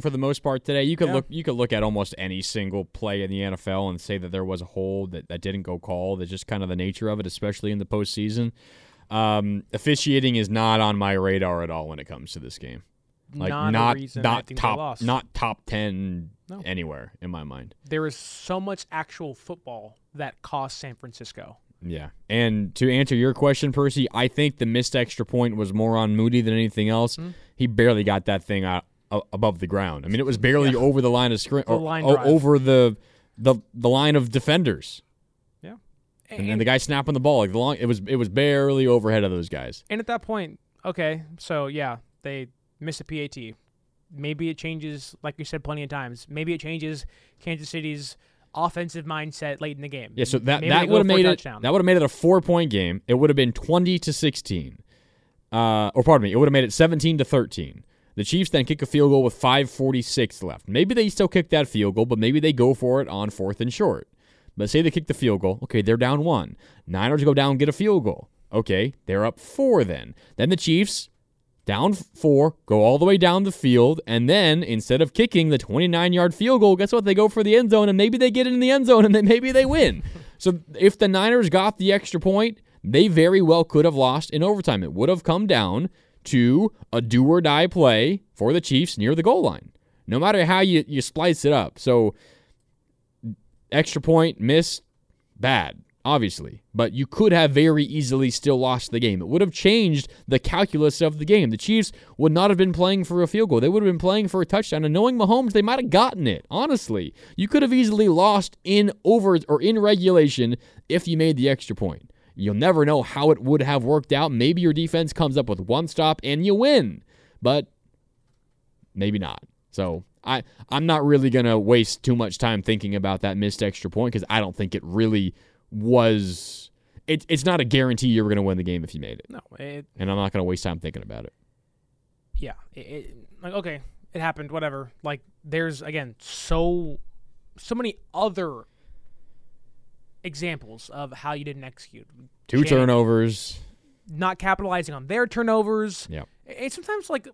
for the most part today. You could Yeah. look you could look at almost any single play in the NFL and say that there was a hold that, that didn't go called. That's just kind of the nature of it, especially in the postseason. Um, officiating is not on my radar at all when it comes to this game. Like Not not not top not top ten No. anywhere in my mind. There is so much actual football that cost San Francisco. Yeah. And to answer your question, Percy, I think the missed extra point was more on Moody than anything else. Hmm. He barely got that thing out above the ground. I mean, it was barely Yeah. <laughs> over the line of The or line o- over the the the line of defenders. Yeah. And, then the guy snapping the ball like the long it was it was barely overhead of those guys. And at that point, okay, so yeah, they miss a PAT. Maybe it changes, like you said plenty of times. Maybe it changes Kansas City's offensive mindset late in the game. Yeah, so that Maybe that would have made it touchdown. that would have made it a four point game. It would have been twenty to sixteen, uh, or pardon me, it would have made it seventeen to thirteen. The Chiefs then kick a field goal with five forty six left. Maybe they still kick that field goal, but maybe they go for it on fourth and short. But say they kick the field goal, okay, they're down one. Niners go down, get a field goal. Okay, they're up four then. Then the Chiefs down four, go all the way down the field, and then instead of kicking the 29 yard field goal, guess what? They go for the end zone, and maybe they get in the end zone, and then maybe they win. <laughs> so if the Niners got the extra point, they very well could have lost in overtime. It would have come down to a do or die play for the Chiefs near the goal line, no matter how you, you splice it up. So extra point, missed, bad obviously, but you could have very easily still lost the game. It would have changed the calculus of the game. The Chiefs would not have been playing for a field goal. They would have been playing for a touchdown. And knowing Mahomes, they might have gotten it. Honestly, you could have easily lost in over or in regulation if you made the extra point. You'll never know how it would have worked out. Maybe your defense comes up with one stop and you win, but maybe not. So I I'm not really gonna waste too much time thinking about that missed extra point because I don't think it really was it, it's not a guarantee you were going to win the game if you made it. No, it, and I'm not going to waste time thinking about it. Yeah, it, like okay, it happened. Whatever. Like there's again so so many other examples of how you didn't execute. Two turnovers. Not capitalizing on their turnovers. Yeah. And sometimes like,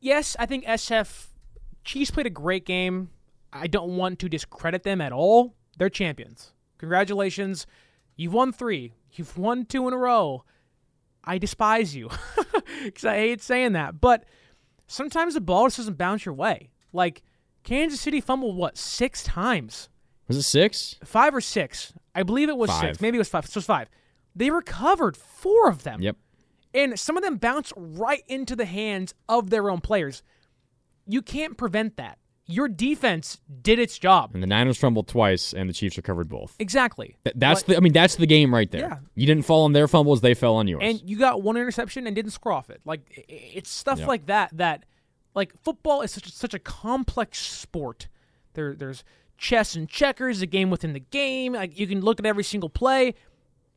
yes, I think SF Chiefs played a great game. I don't want to discredit them at all. They're champions. Congratulations. You've won three. You've won two in a row. I despise you <laughs> because I hate saying that. But sometimes the ball just doesn't bounce your way. Like Kansas City fumbled, what, six times? Was it six? Five or six. I believe it was five. six. Maybe it was five. So it was five. They recovered four of them. Yep. And some of them bounced right into the hands of their own players. You can't prevent that your defense did its job. And the Niners fumbled twice, and the Chiefs recovered both. Exactly. Th- that's but, the. I mean, that's the game right there. Yeah. You didn't fall on their fumbles; they fell on yours. And you got one interception and didn't score off it. Like it's stuff yep. like that. That like football is such a, such a complex sport. There, there's chess and checkers, a game within the game. Like you can look at every single play.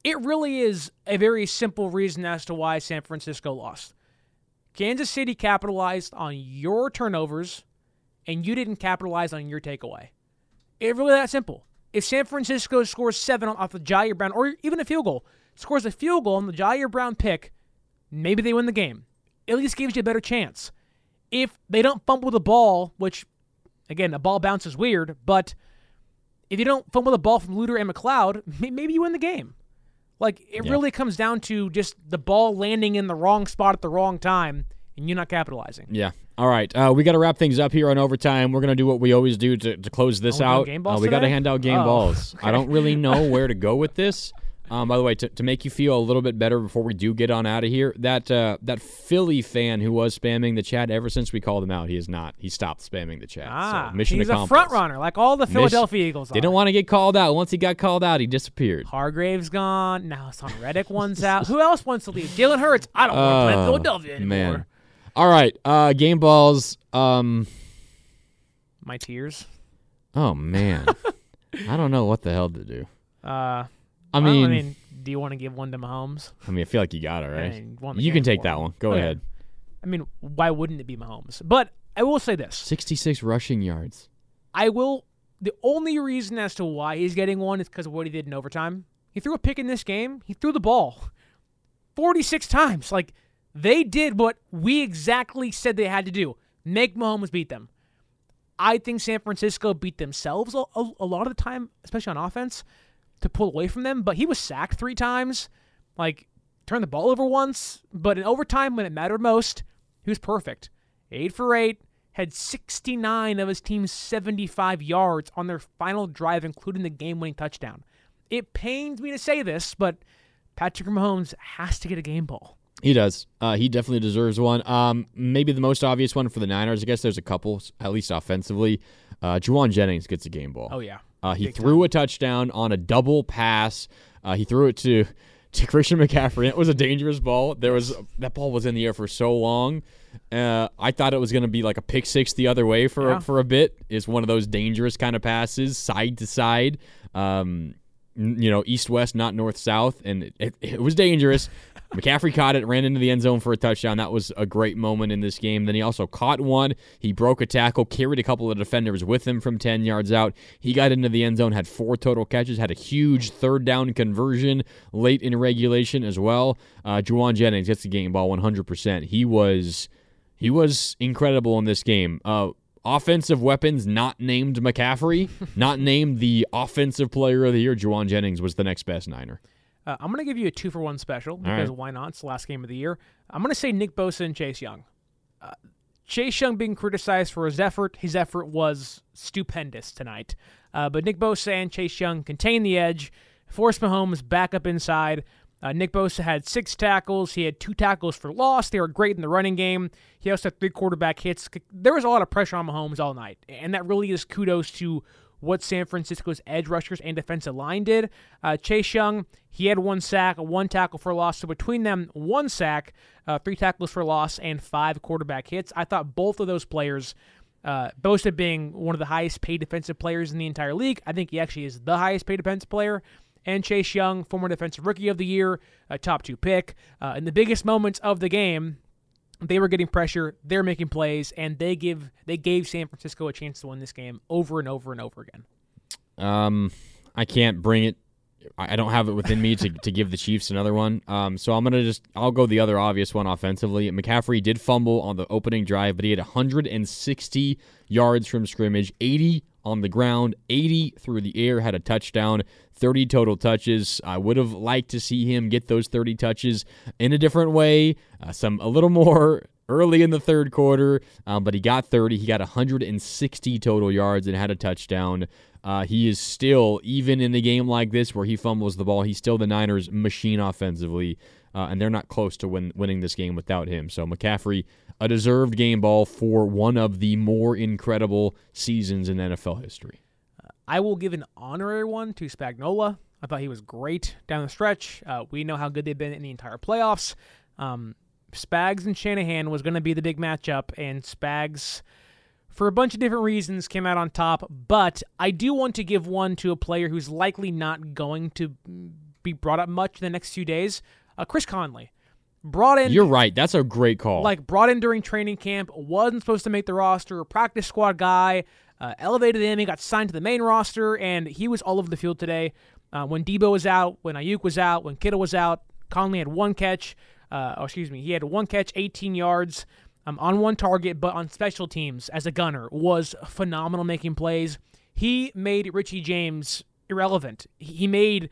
It really is a very simple reason as to why San Francisco lost. Kansas City capitalized on your turnovers and you didn't capitalize on your takeaway. It's really that simple. If San Francisco scores seven off of Ji'Ayir Brown, or even a field goal, scores a field goal on the Ji'Ayir Brown pick, maybe they win the game. At least gives you a better chance. If they don't fumble the ball, which, again, a ball bounce is weird, but if you don't fumble the ball from Luter and McCloud, <laughs> maybe you win the game. Like, it yeah. really comes down to just the ball landing in the wrong spot at the wrong time and you're not capitalizing. Yeah. All right. Uh, we got to wrap things up here on overtime. We're going to do what we always do to, to close this out. Uh, we got to hand out game oh, balls. Okay. I don't really know <laughs> where to go with this. Um, by the way, to, to make you feel a little bit better before we do get on out of here, that uh, that Philly fan who was spamming the chat ever since we called him out, he is not. He stopped spamming the chat. Ah, so mission he's accomplished. a front runner, like all the Philadelphia Mission, Eagles. Are. Didn't want to get called out. Once he got called out, he disappeared. Hargrave's gone. Now Haason Reddick one's out. Who else wants to leave? Jalen Hurts. I don't want to play Oh, Philadelphia anymore. Man. All right, uh, game balls. Um, My tears. oh man, <laughs> I don't know what the hell to do. Uh, I well, mean, I mean, do you want to give one to Mahomes? I mean, I feel like you got it right. mean, won you can take that one. Go Okay. ahead. I mean, why wouldn't it be Mahomes? But I will say this: Sixty-six rushing yards. I will. The only reason as to why he's getting one is because of what he did in overtime. He threw a pick in this game. He threw the ball <laughs> 46 times. Like, they did what we exactly said they had to do make Mahomes beat them. I think San Francisco beat themselves a, a, a lot of the time, especially on offense, to pull away from them. But he was sacked three times, like, turned the ball over once. But in overtime, when it mattered most, he was perfect. Eight for eight, had 69 of his team's 75 yards on their final drive, including the game winning touchdown. It pains me to say this, but Patrick Mahomes has to get a game ball. He does. Uh, he definitely deserves one. Um, maybe the most obvious one for the Niners. I guess there's a couple, at least offensively. Uh, Jauan Jennings gets a game ball. Oh, yeah. Uh, he Big threw a touchdown on a double pass. Uh, he threw it to <laughs> to Christian McCaffrey. It was a dangerous ball. There was that ball was in the air for so long. Uh, I thought it was going to be like a pick six the other way for Yeah. for a bit. Is one of those dangerous kind of passes, side to side. Um, you know, east west, not north south, and it, it, it was dangerous. <laughs> McCaffrey caught it, ran into the end zone for a touchdown. That was a great moment in this game. Then he also caught one. He broke a tackle, carried a couple of defenders with him from 10 yards out. He got into the end zone, had four total catches, had a huge third down conversion late in regulation as well. Uh, Jauan Jennings gets the game ball 100%. He was he was incredible in this game. Uh, offensive weapons not named McCaffrey, <laughs> not named the offensive player of the year. Jauan Jennings was the next best Niner. Uh, I'm going to give you a two for one special because right. why not? It's the last game of the year. I'm going to say Nick Bosa and Chase Young. Uh, Chase Young being criticized for his effort. His effort was stupendous tonight. Uh, but Nick Bosa and Chase Young contained the edge, forced Mahomes back up inside. Uh, Nick Bosa had six tackles. He had two tackles for loss. They were great in the running game. He also had three quarterback hits. There was a lot of pressure on Mahomes all night, and that really is kudos to what San Francisco's edge rushers and defensive line did. Uh, Chase Young, he had one sack, one tackle for loss. So between them, one sack, uh, three tackles for loss, and five quarterback hits. I thought both of those players, uh, Bosa being one of the highest paid defensive players in the entire league, I think he actually is the highest paid defensive player and Chase Young, former Defensive Rookie of the Year, a top two pick. Uh, in the biggest moments of the game, they were getting pressure, they're making plays, and they give they gave San Francisco a chance to win this game over and over and over again. Um, I can't bring it. I don't have it within me to, to give the Chiefs another one. Um, so I'm gonna just I'll go the other obvious one offensively. McCaffrey did fumble on the opening drive, but he had 160 yards from scrimmage, 80 on the ground, 80 through the air, had a touchdown, 30 total touches. I would have liked to see him get those 30 touches in a different way, uh, some a little more <laughs> early in the third quarter, um, but he got 30. He got 160 total yards and had a touchdown. Uh, he is still, even in a game like this where he fumbles the ball, he's still the Niners' machine offensively, uh, and they're not close to win, winning this game without him. So McCaffrey, a deserved game ball for one of the more incredible seasons in NFL history. I will give an honorary one to Spagnuolo. I thought he was great down the stretch. Uh, we know how good they've been in the entire playoffs. Um, Spags and Shanahan was going to be the big matchup, and Spags, for a bunch of different reasons, came out on top. But I do want to give one to a player who's likely not going to be brought up much in the next few days. Uh, Chris Conley brought in. You're right. That's a great call. Like brought in during training camp, wasn't supposed to make the roster, practice squad guy. Uh, elevated him. He got signed to the main roster, and he was all over the field today. Uh, when Deebo was out, when Aiyuk was out, when Kittle was out, Conley had one catch. Uh, oh, excuse me, he had one catch, 18 yards um, on one target, but on special teams as a gunner was phenomenal making plays. He made Richie James irrelevant. He made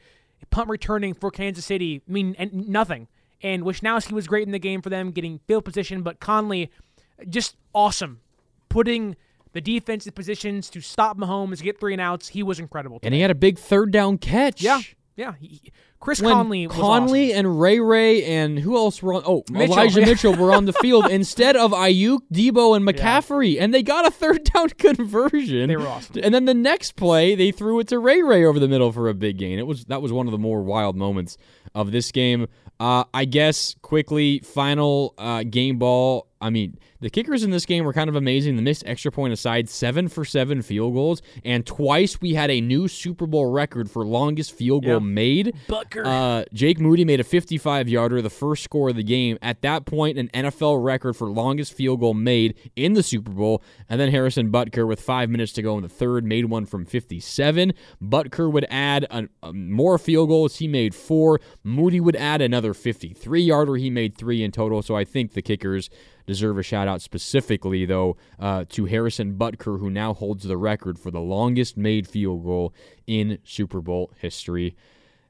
punt returning for Kansas City mean nothing. And Wishnowsky was great in the game for them, getting field position, but Conley just awesome, putting the defensive positions to stop Mahomes, get three and outs. He was incredible. Today. And he had a big third down catch. Yeah, yeah. He, Chris when Conley, Conley awesome. and Ray Ray and who else were on? Oh, Mitchell. Elijah Mitchell were on the field <laughs> instead of Aiyuk, Deebo, and McCaffrey, yeah. and they got a third down <laughs> conversion. They were awesome. And then the next play, they threw it to Ray Ray over the middle for a big gain. It was that was one of the more wild moments of this game. Uh, I guess quickly, final uh, game ball. I mean, the kickers in this game were kind of amazing. The missed extra point aside, seven for seven field goals, and twice we had a new Super Bowl record for longest field goal yep. made. Butker. Uh, Jake Moody made a 55 yarder, the first score of the game. At that point, an NFL record for longest field goal made in the Super Bowl. And then Harrison Butker, with five minutes to go in the third, made one from 57. Butker would add a, a more field goals. He made four. Moody would add another 53 yarder. He made three in total. So I think the kickers deserve a shout out specifically, though, uh, to Harrison Butker, who now holds the record for the longest made field goal in Super Bowl history.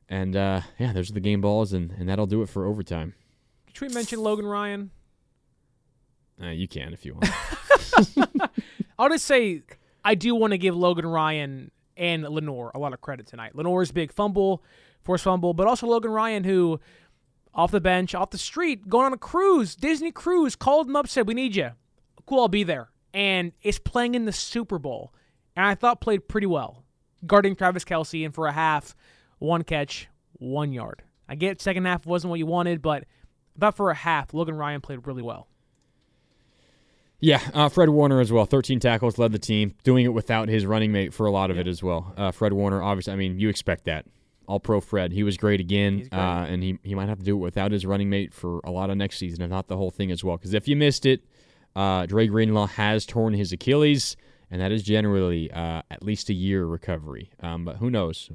And uh, yeah, those are the game balls, and, and that'll do it for overtime. Should we mention Logan Ryan? Uh, you can if you want. <laughs> <laughs> I'll just say I do want to give Logan Ryan and Lenoir a lot of credit tonight. Lenoir's big fumble, forced fumble, but also Logan Ryan, who off the bench, off the street, going on a cruise, Disney cruise, called him up, said, We need you. Cool, I'll be there. And it's playing in the Super Bowl. And I thought played pretty well. Guarding Travis Kelce. and for a half, one catch, one yard. I get second half wasn't what you wanted, but about for a half, Logan Ryan played really well. Yeah, uh, Fred Warner as well. 13 tackles, led the team, doing it without his running mate for a lot of yeah. it as well. Uh, Fred Warner, obviously, I mean, you expect that. All Pro Fred. He was great again, great. Uh, and he he might have to do it without his running mate for a lot of next season, if not the whole thing as well. Because if you missed it, uh, Dre Greenlaw has torn his Achilles, and that is generally uh, at least a year recovery. Um, but who knows?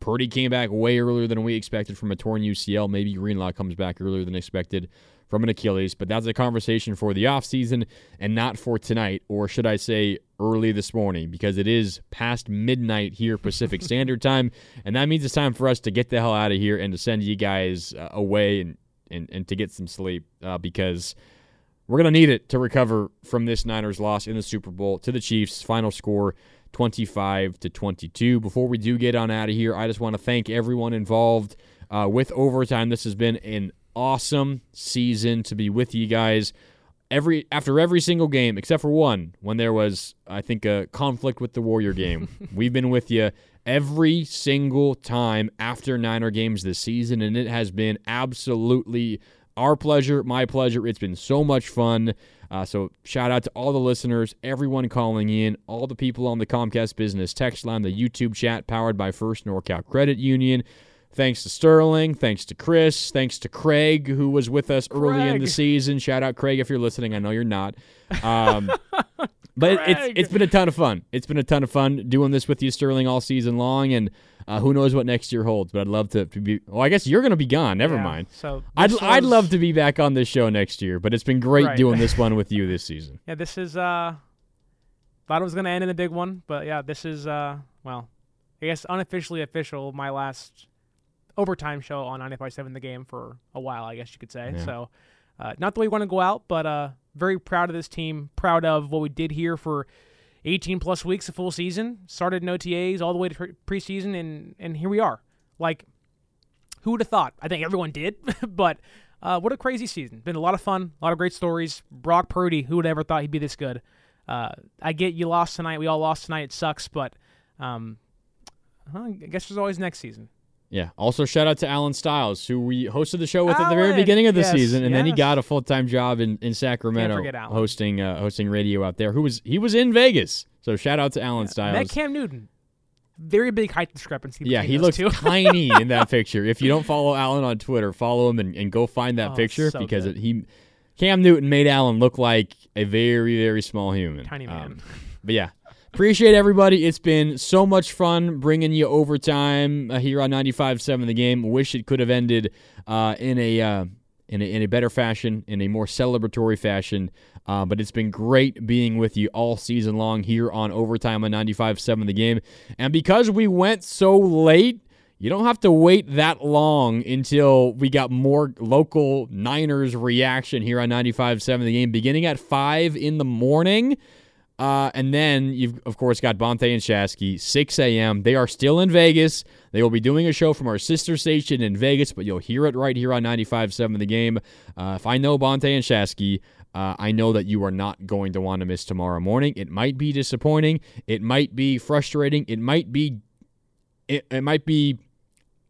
Purdy came back way earlier than we expected from a torn UCL. Maybe Greenlaw comes back earlier than expected from an Achilles, but that's a conversation for the offseason and not for tonight, or should I say early this morning, because it is past midnight here Pacific <laughs> Standard Time, and that means it's time for us to get the hell out of here and to send you guys uh, away and, and, and to get some sleep uh, because we're going to need it to recover from this Niners loss in the Super Bowl to the Chiefs. Final score 25 to 22. Before we do get on out of here, I just want to thank everyone involved uh, with overtime. This has been an awesome season to be with you guys. Every after every single game except for one when there was I think a conflict with the Warrior game. <laughs> We've been with you every single time after Niner games this season and it has been absolutely our pleasure, my pleasure. It's been so much fun. Uh, so shout out to all the listeners, everyone calling in, all the people on the Comcast Business text line, the YouTube chat powered by First NorCal Credit Union. Thanks to Sterling. Thanks to Chris. Thanks to Craig, who was with us early in the season. Shout out, Craig, if you're listening. I know you're not. Um, <laughs> but it- it's Craig. it's been a ton of fun. It's been a ton of fun doing this with you, Sterling, all season long. And uh, who knows what next year holds? But I'd love to, to be. Well, I guess you're going to be gone. Never Yeah, mind. so I'd this I'd love to be back on this show next year. But it's been great Right. doing this <laughs> one with you this season. Yeah, this is uh thought it was gonna end in a big one, but yeah, this is uh well, I guess unofficially official, my last overtime show on 95.7 the game for a while, I guess you could say. Yeah. So uh, not that we want to go out, but uh very proud of this team, proud of what we did here for 18 plus weeks, a full season. Started in OTAs all the way to pre- preseason, and and here we are. Like, who would have thought? I think everyone did, <laughs> but uh, what a crazy season! Been a lot of fun, a lot of great stories. Brock Purdy, who would have ever thought he'd be this good? Uh, I get you lost tonight. We all lost tonight. It sucks, but um, I guess there's always next season. Yeah. Also, shout out to Alan Stiles, who we hosted the show with at the very beginning of the Yes, season, and then he got a full time job in, in Sacramento, Alan. hosting uh, hosting radio out there. Who was he was in Vegas? So shout out to Alan Stiles. Met Cam Newton. Very big height discrepancy. Yeah, he looks tiny in that <laughs> picture. If you don't follow Alan on Twitter, follow him and, and go find that Oh, picture so because it, he Cam Newton made Alan look like a very very small human. Tiny man. Um, but yeah, appreciate everybody. It's been so much fun bringing you overtime uh, here on 95.7 The Game. Wish it could have ended uh, in a. Uh, in a, in a better fashion, in a more celebratory fashion. Uh, but it's been great being with you all season long here on Overtime on 95.7 The Game. And because we went so late, you don't have to wait that long until we got more local Niners reaction here on 95.7 The Game, beginning at 5 in the morning. Uh, and then you've, of course, got Bonte and Shasky, 6 a.m. They are still in Vegas. They will be doing a show from our sister station in Vegas, but you'll hear it right here on 95.7 The Game. Uh, if I know Bonte and Shasky, uh, I know that you are not going to want to miss tomorrow morning. It might be disappointing. It might be frustrating. It might be, it, it might be,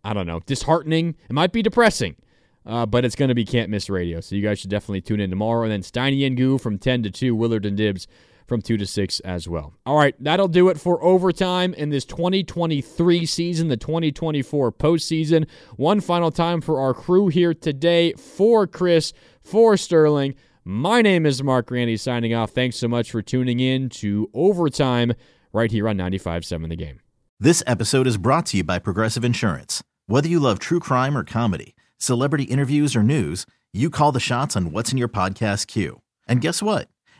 I don't know, disheartening. It might be depressing. Uh, but it's going to be can't miss radio. So you guys should definitely tune in tomorrow. And then Steiny and Goo from 10 to 2, Willard and Dibs from 2 to 6 as well. All right, that'll do it for overtime in this 2023 season, the 2024 postseason. One final time for our crew here today for Chris, for Sterling. My name is Marc Grandi signing off. Thanks so much for tuning in to Overtime right here on 95.7 The Game. This episode is brought to you by Progressive Insurance. Whether you love true crime or comedy, celebrity interviews or news, you call the shots on what's in your podcast queue. And guess what?